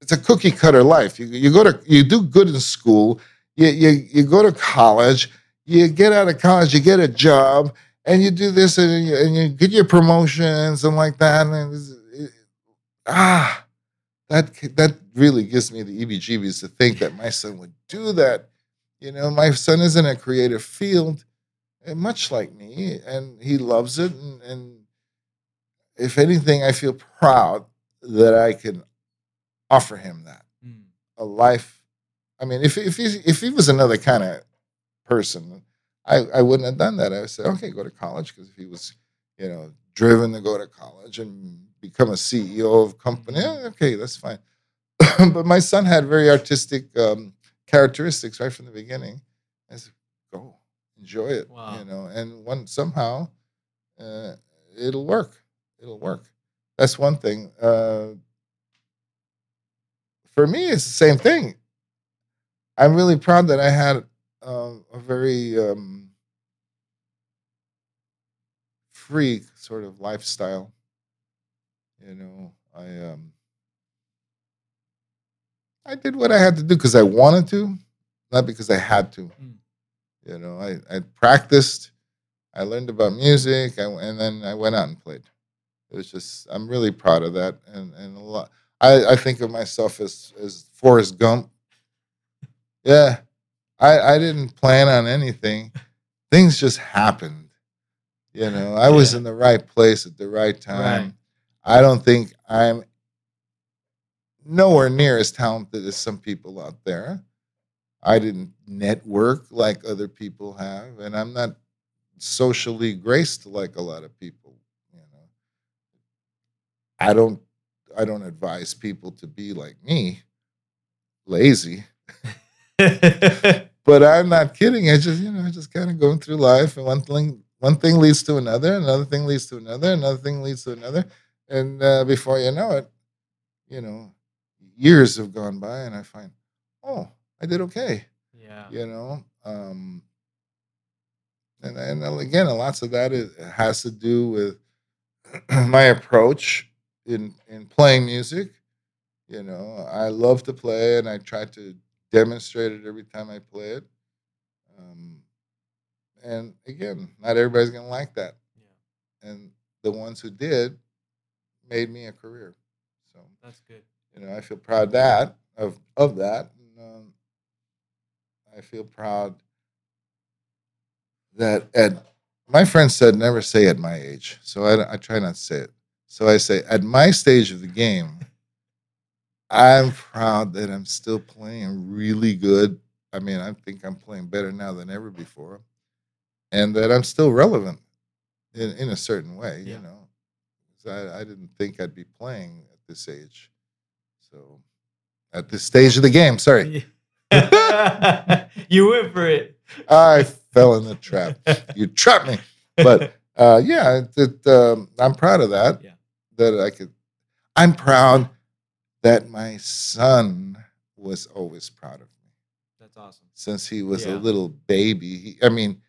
it's a cookie cutter life. You, you go to you do good in school you, you you go to college you get out of college you get a job and you do this and you, and you get your promotions and like that and it, ah that that really gives me the EBGBs to think that my son would do that. You know my son is in a creative field and much like me and he loves it and, and if anything i feel proud that i can offer him that. Mm. a life i mean if, if, he, if he was another kind of person I, I wouldn't have done that. I would say okay go to college because if he was you know driven to go to college and become a ceo of a company eh, okay that's fine. But my son had very artistic um, characteristics right from the beginning. I said go enjoy it Wow. you know and one somehow uh, it'll work. It'll work that's one thing uh, for me it's the same thing. I'm really proud that i had um, a very um, free sort of lifestyle. You know i um i did what i had to do because i wanted to not because i had to. Mm. you know i i practiced i learned about music I, and then i went out and played it was just i'm really proud of that and and a lot i i think of myself as as forrest gump. Yeah i i didn't plan on anything. Things just happened you know? I was in the right place at the right time. Right. i don't think i'm nowhere near as talented as some people out there. I didn't network like other people have and i'm not socially graced like a lot of people i don't i don't advise people to be like me lazy. But i'm not kidding. I just you know just kind of going through life and one thing one thing leads to another another thing leads to another another thing leads to another. And uh, before you know it you know years have gone by and i find oh i did okay. Yeah. you know um and and again lots of that is, has to do with my approach in in playing music you know i love to play and i try to demonstrate it every time i play it um and again, not everybody's gonna like that. Yeah. And the ones who did made me a career. So That's good. you know, I feel proud that of of that. And, um, I feel proud that at my friend said never say at my age, so I, I try not to say it. So I say at my stage of the game, I'm proud that I'm still playing really good. I mean, I think I'm playing better now than ever before, and that I'm still relevant in in a certain way. Yeah. You know. I, I didn't think I'd be playing at this age. So at this stage of the game, sorry, you went for it. I fell in the trap. You trapped me. But uh, yeah, it, it, um, I'm proud of that. Yeah. That I could. I'm proud that my son was always proud of me That's awesome. since he was Yeah. a little baby. He, I mean,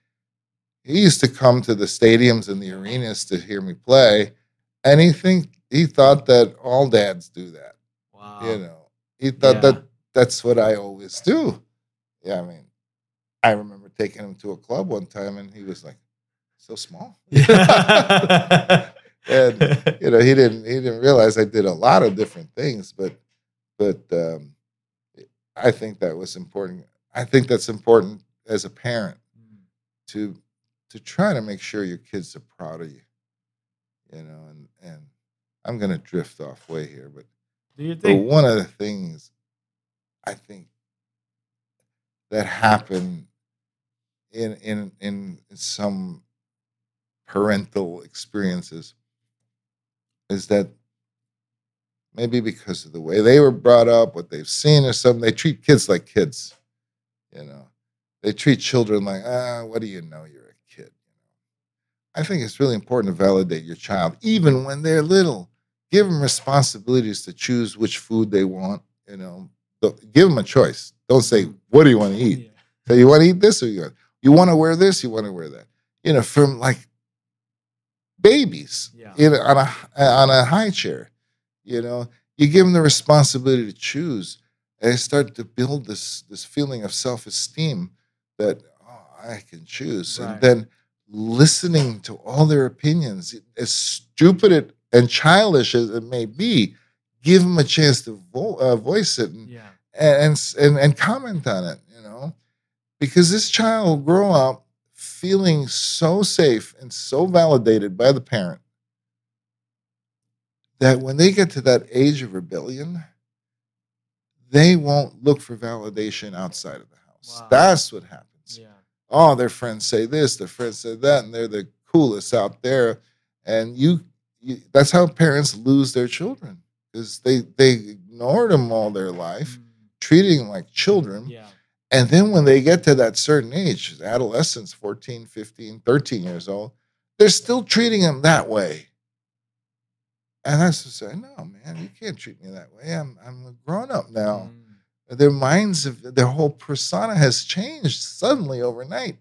he used to come to the stadiums and the arenas to hear me play, and he think he thought that all dads do that. Wow. You know, he thought Yeah. that that's what I always do. Yeah, I mean, I remember taking him to a club one time, and he was like, "So small," and you know, he didn't he didn't realize I did a lot of different things, but but um, I think that was important. I think that's important as a parent Mm, to to try to make sure your kids are proud of you. You know, and and I'm gonna drift off way here, but Do your but one of the things I think that happened in in in some parental experiences is that maybe because of the way they were brought up, what they've seen or something, they treat kids like kids. You know, they treat children like, ah, what do you know? You're a kid. I think it's really important to validate your child, even when they're little. Give them responsibilities to choose which food they want. You know, give them a choice. Don't say, "What do you want to eat?" Yeah. So you want to eat this or you you want to wear this? You want to wear that? You know, from like babies, Yeah. in on a on a high chair. You know, you give them the responsibility to choose, and they start to build this this feeling of self esteem that oh, I can choose, Right. and then listening to all their opinions, as stupid and childish as it may be, give them a chance to vo- uh, voice it and Yeah. and, and and comment on it, you know, because this child will grow up feeling so safe and so validated by the parent that when they get to that age of rebellion, they won't look for validation outside of the house. Wow. That's what happens. Yeah. Oh, their friends say this, their friends say that, and they're the coolest out there. And you, you that's how parents lose their children because they they ignored them all their life Mm, treating them like children. Yeah. And then when they get to that certain age, adolescents, 14, 15, 13 years old, they're still treating them that way. And I just say, no, man, you can't treat me that way. I'm, I'm a grown up now. Mm, Their minds, have, their whole persona has changed suddenly overnight.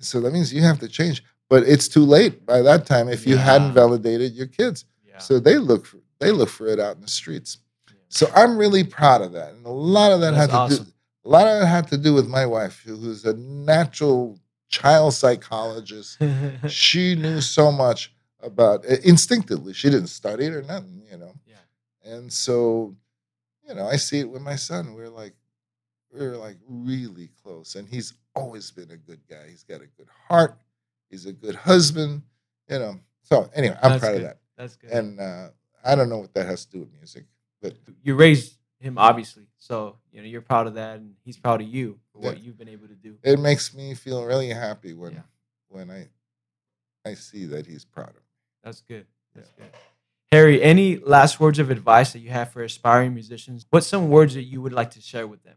So that means you have to change. But it's too late by that time if you hadn't validated your kids. Yeah. So they look for, they look for it out in the streets. Yeah. So I'm really proud of that. And a lot of that That's had to awesome. do a lot of it had to do with my wife, who's a natural child psychologist. she knew so much about instinctively. She didn't study it or nothing, you know. Yeah. And so, you know, I see it with my son. We're like, we're like really close. And he's always been a good guy. He's got a good heart. He's a good husband, you know. So anyway, I'm That's proud good. of that. That's good. And uh, I don't know what that has to do with music, but you raised him obviously, so you know you're proud of that, and he's proud of you for what you've been able to do. it makes me feel really happy when Yeah. when I I see that he's proud of me. That's good. That's good. Harry, any last words of advice that you have for aspiring musicians? What's some words that you would like to share with them?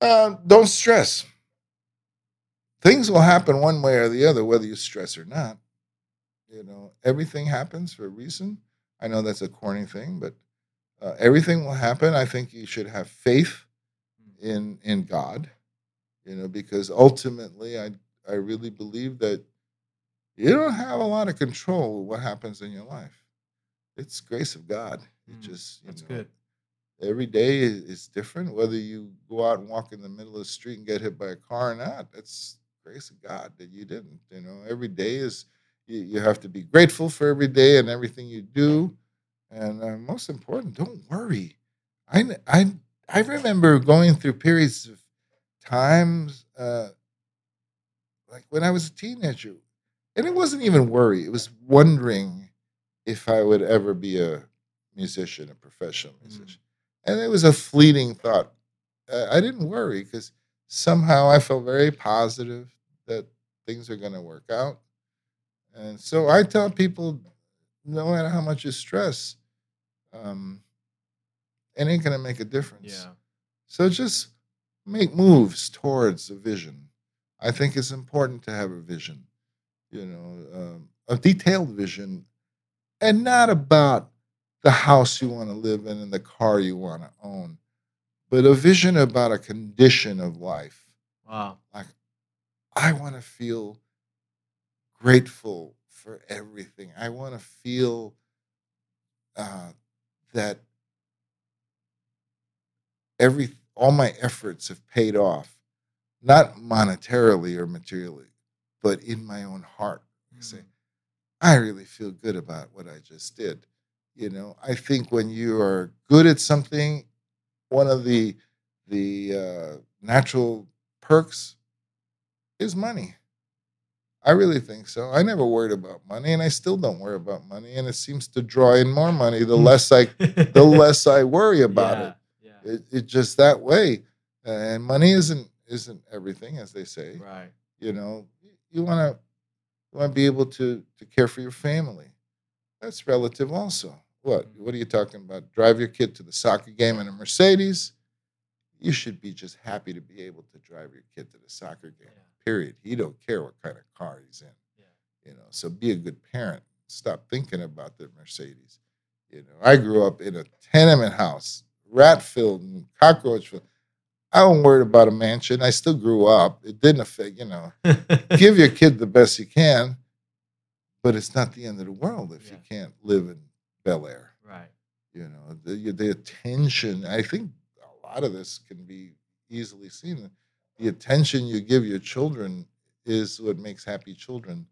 Uh, don't stress. Things will happen one way or the other, whether you stress or not. You know, everything happens for a reason. I know that's a corny thing, but uh, everything will happen. I think you should have faith in in God. You know, because ultimately, I I really believe that you don't have a lot of control what happens in your life. It's grace of God. It Mm, just you That's know, good. every day is, is different. Whether you go out and walk in the middle of the street and get hit by a car or not, that's grace of God that you didn't. You know, every day is you, you have to be grateful for every day and everything you do, and uh, most important, don't worry. I I I remember going through periods of times, uh, like when I was a teenager, and it wasn't even worry; it was wondering if I would ever be a musician, a professional musician, mm. and it was a fleeting thought. Uh, I didn't worry because somehow I felt very positive that things are going to work out. And so I tell people, no matter how much you stress, um, it ain't going to make a difference. Yeah. So just make moves towards a vision. I think it's important to have a vision, you know, um, a detailed vision, and not about the house you want to live in and the car you want to own, but a vision about a condition of life. Wow. Like, I want to feel grateful for everything. I want to feel uh, that every all my efforts have paid off, not monetarily or materially, but in my own heart. Mm-hmm. Say, I really feel good about what I just did. You know, I think when you are good at something, one of the the uh, natural perks is money. I really think so. I never worried about money, and I still don't worry about money. And it seems to draw in more money the less I the less I worry about yeah, it. Yeah. It, it just that way. And money isn't isn't everything, as they say. Right. You know, you want to you want to be able to to care for your family. That's relative, also. What Mm-hmm. what are you talking about? Drive your kid to the soccer game in a Mercedes. You should be just happy to be able to drive your kid to the soccer game. Yeah. Period. He don't care what kind of car he's in. Yeah. You know, so be a good parent. Stop thinking about the Mercedes. You know, I grew up in a tenement house, rat filled and cockroach filled. I don't worry about a mansion. I still grew up. It didn't affect, you know, give your kid the best you can, but it's not the end of the world if you can't live in Bel Air. right. You know, the, the attention, I think a lot of this can be easily seen. The attention you give your children is what makes happy children,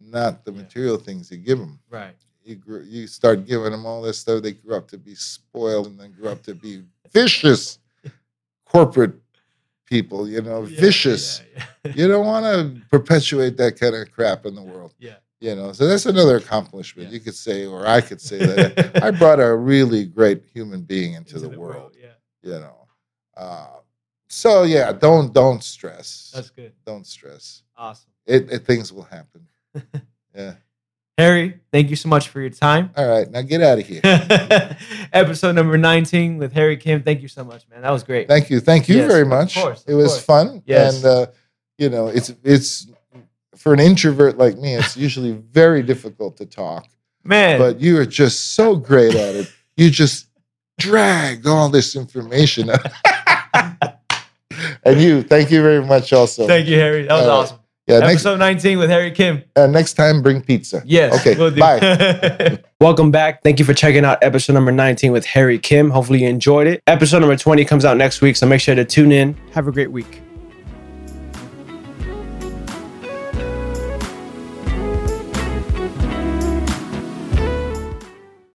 not the Yeah. material things you give them. Right. You, you start giving them all this stuff, they grew up to be spoiled and then grew up to be vicious corporate people, you know, Yeah, vicious. Yeah. You don't want to perpetuate that kind of crap in the world yeah. you know so that's another accomplishment you could say or i could say that i brought a really great human being into, the, world, Yeah. you know uh, so yeah don't don't stress That's good. don't stress Awesome. it, it things will happen yeah Harry, thank you so much for your time. all right now get out of here Episode number 19 with Harry Kim. Thank you so much, man. That was great. thank you thank you Yes, very much. of course, it of was course. fun Yes. and uh, you know it's it's for an introvert like me it's usually very difficult to talk Man. but you are just so great at it. You just dragged all this information. and you, thank you very much. Also, thank you, Harry. That was All right. awesome. Yeah, next Episode 19 with Harry Kim. uh, next time bring pizza. Yes. Okay. will. Bye. Welcome back. Thank you for checking out episode number 19 with Harry Kim. Hopefully you enjoyed it. Episode number 20 comes out next week, so make sure to tune in. Have a great week.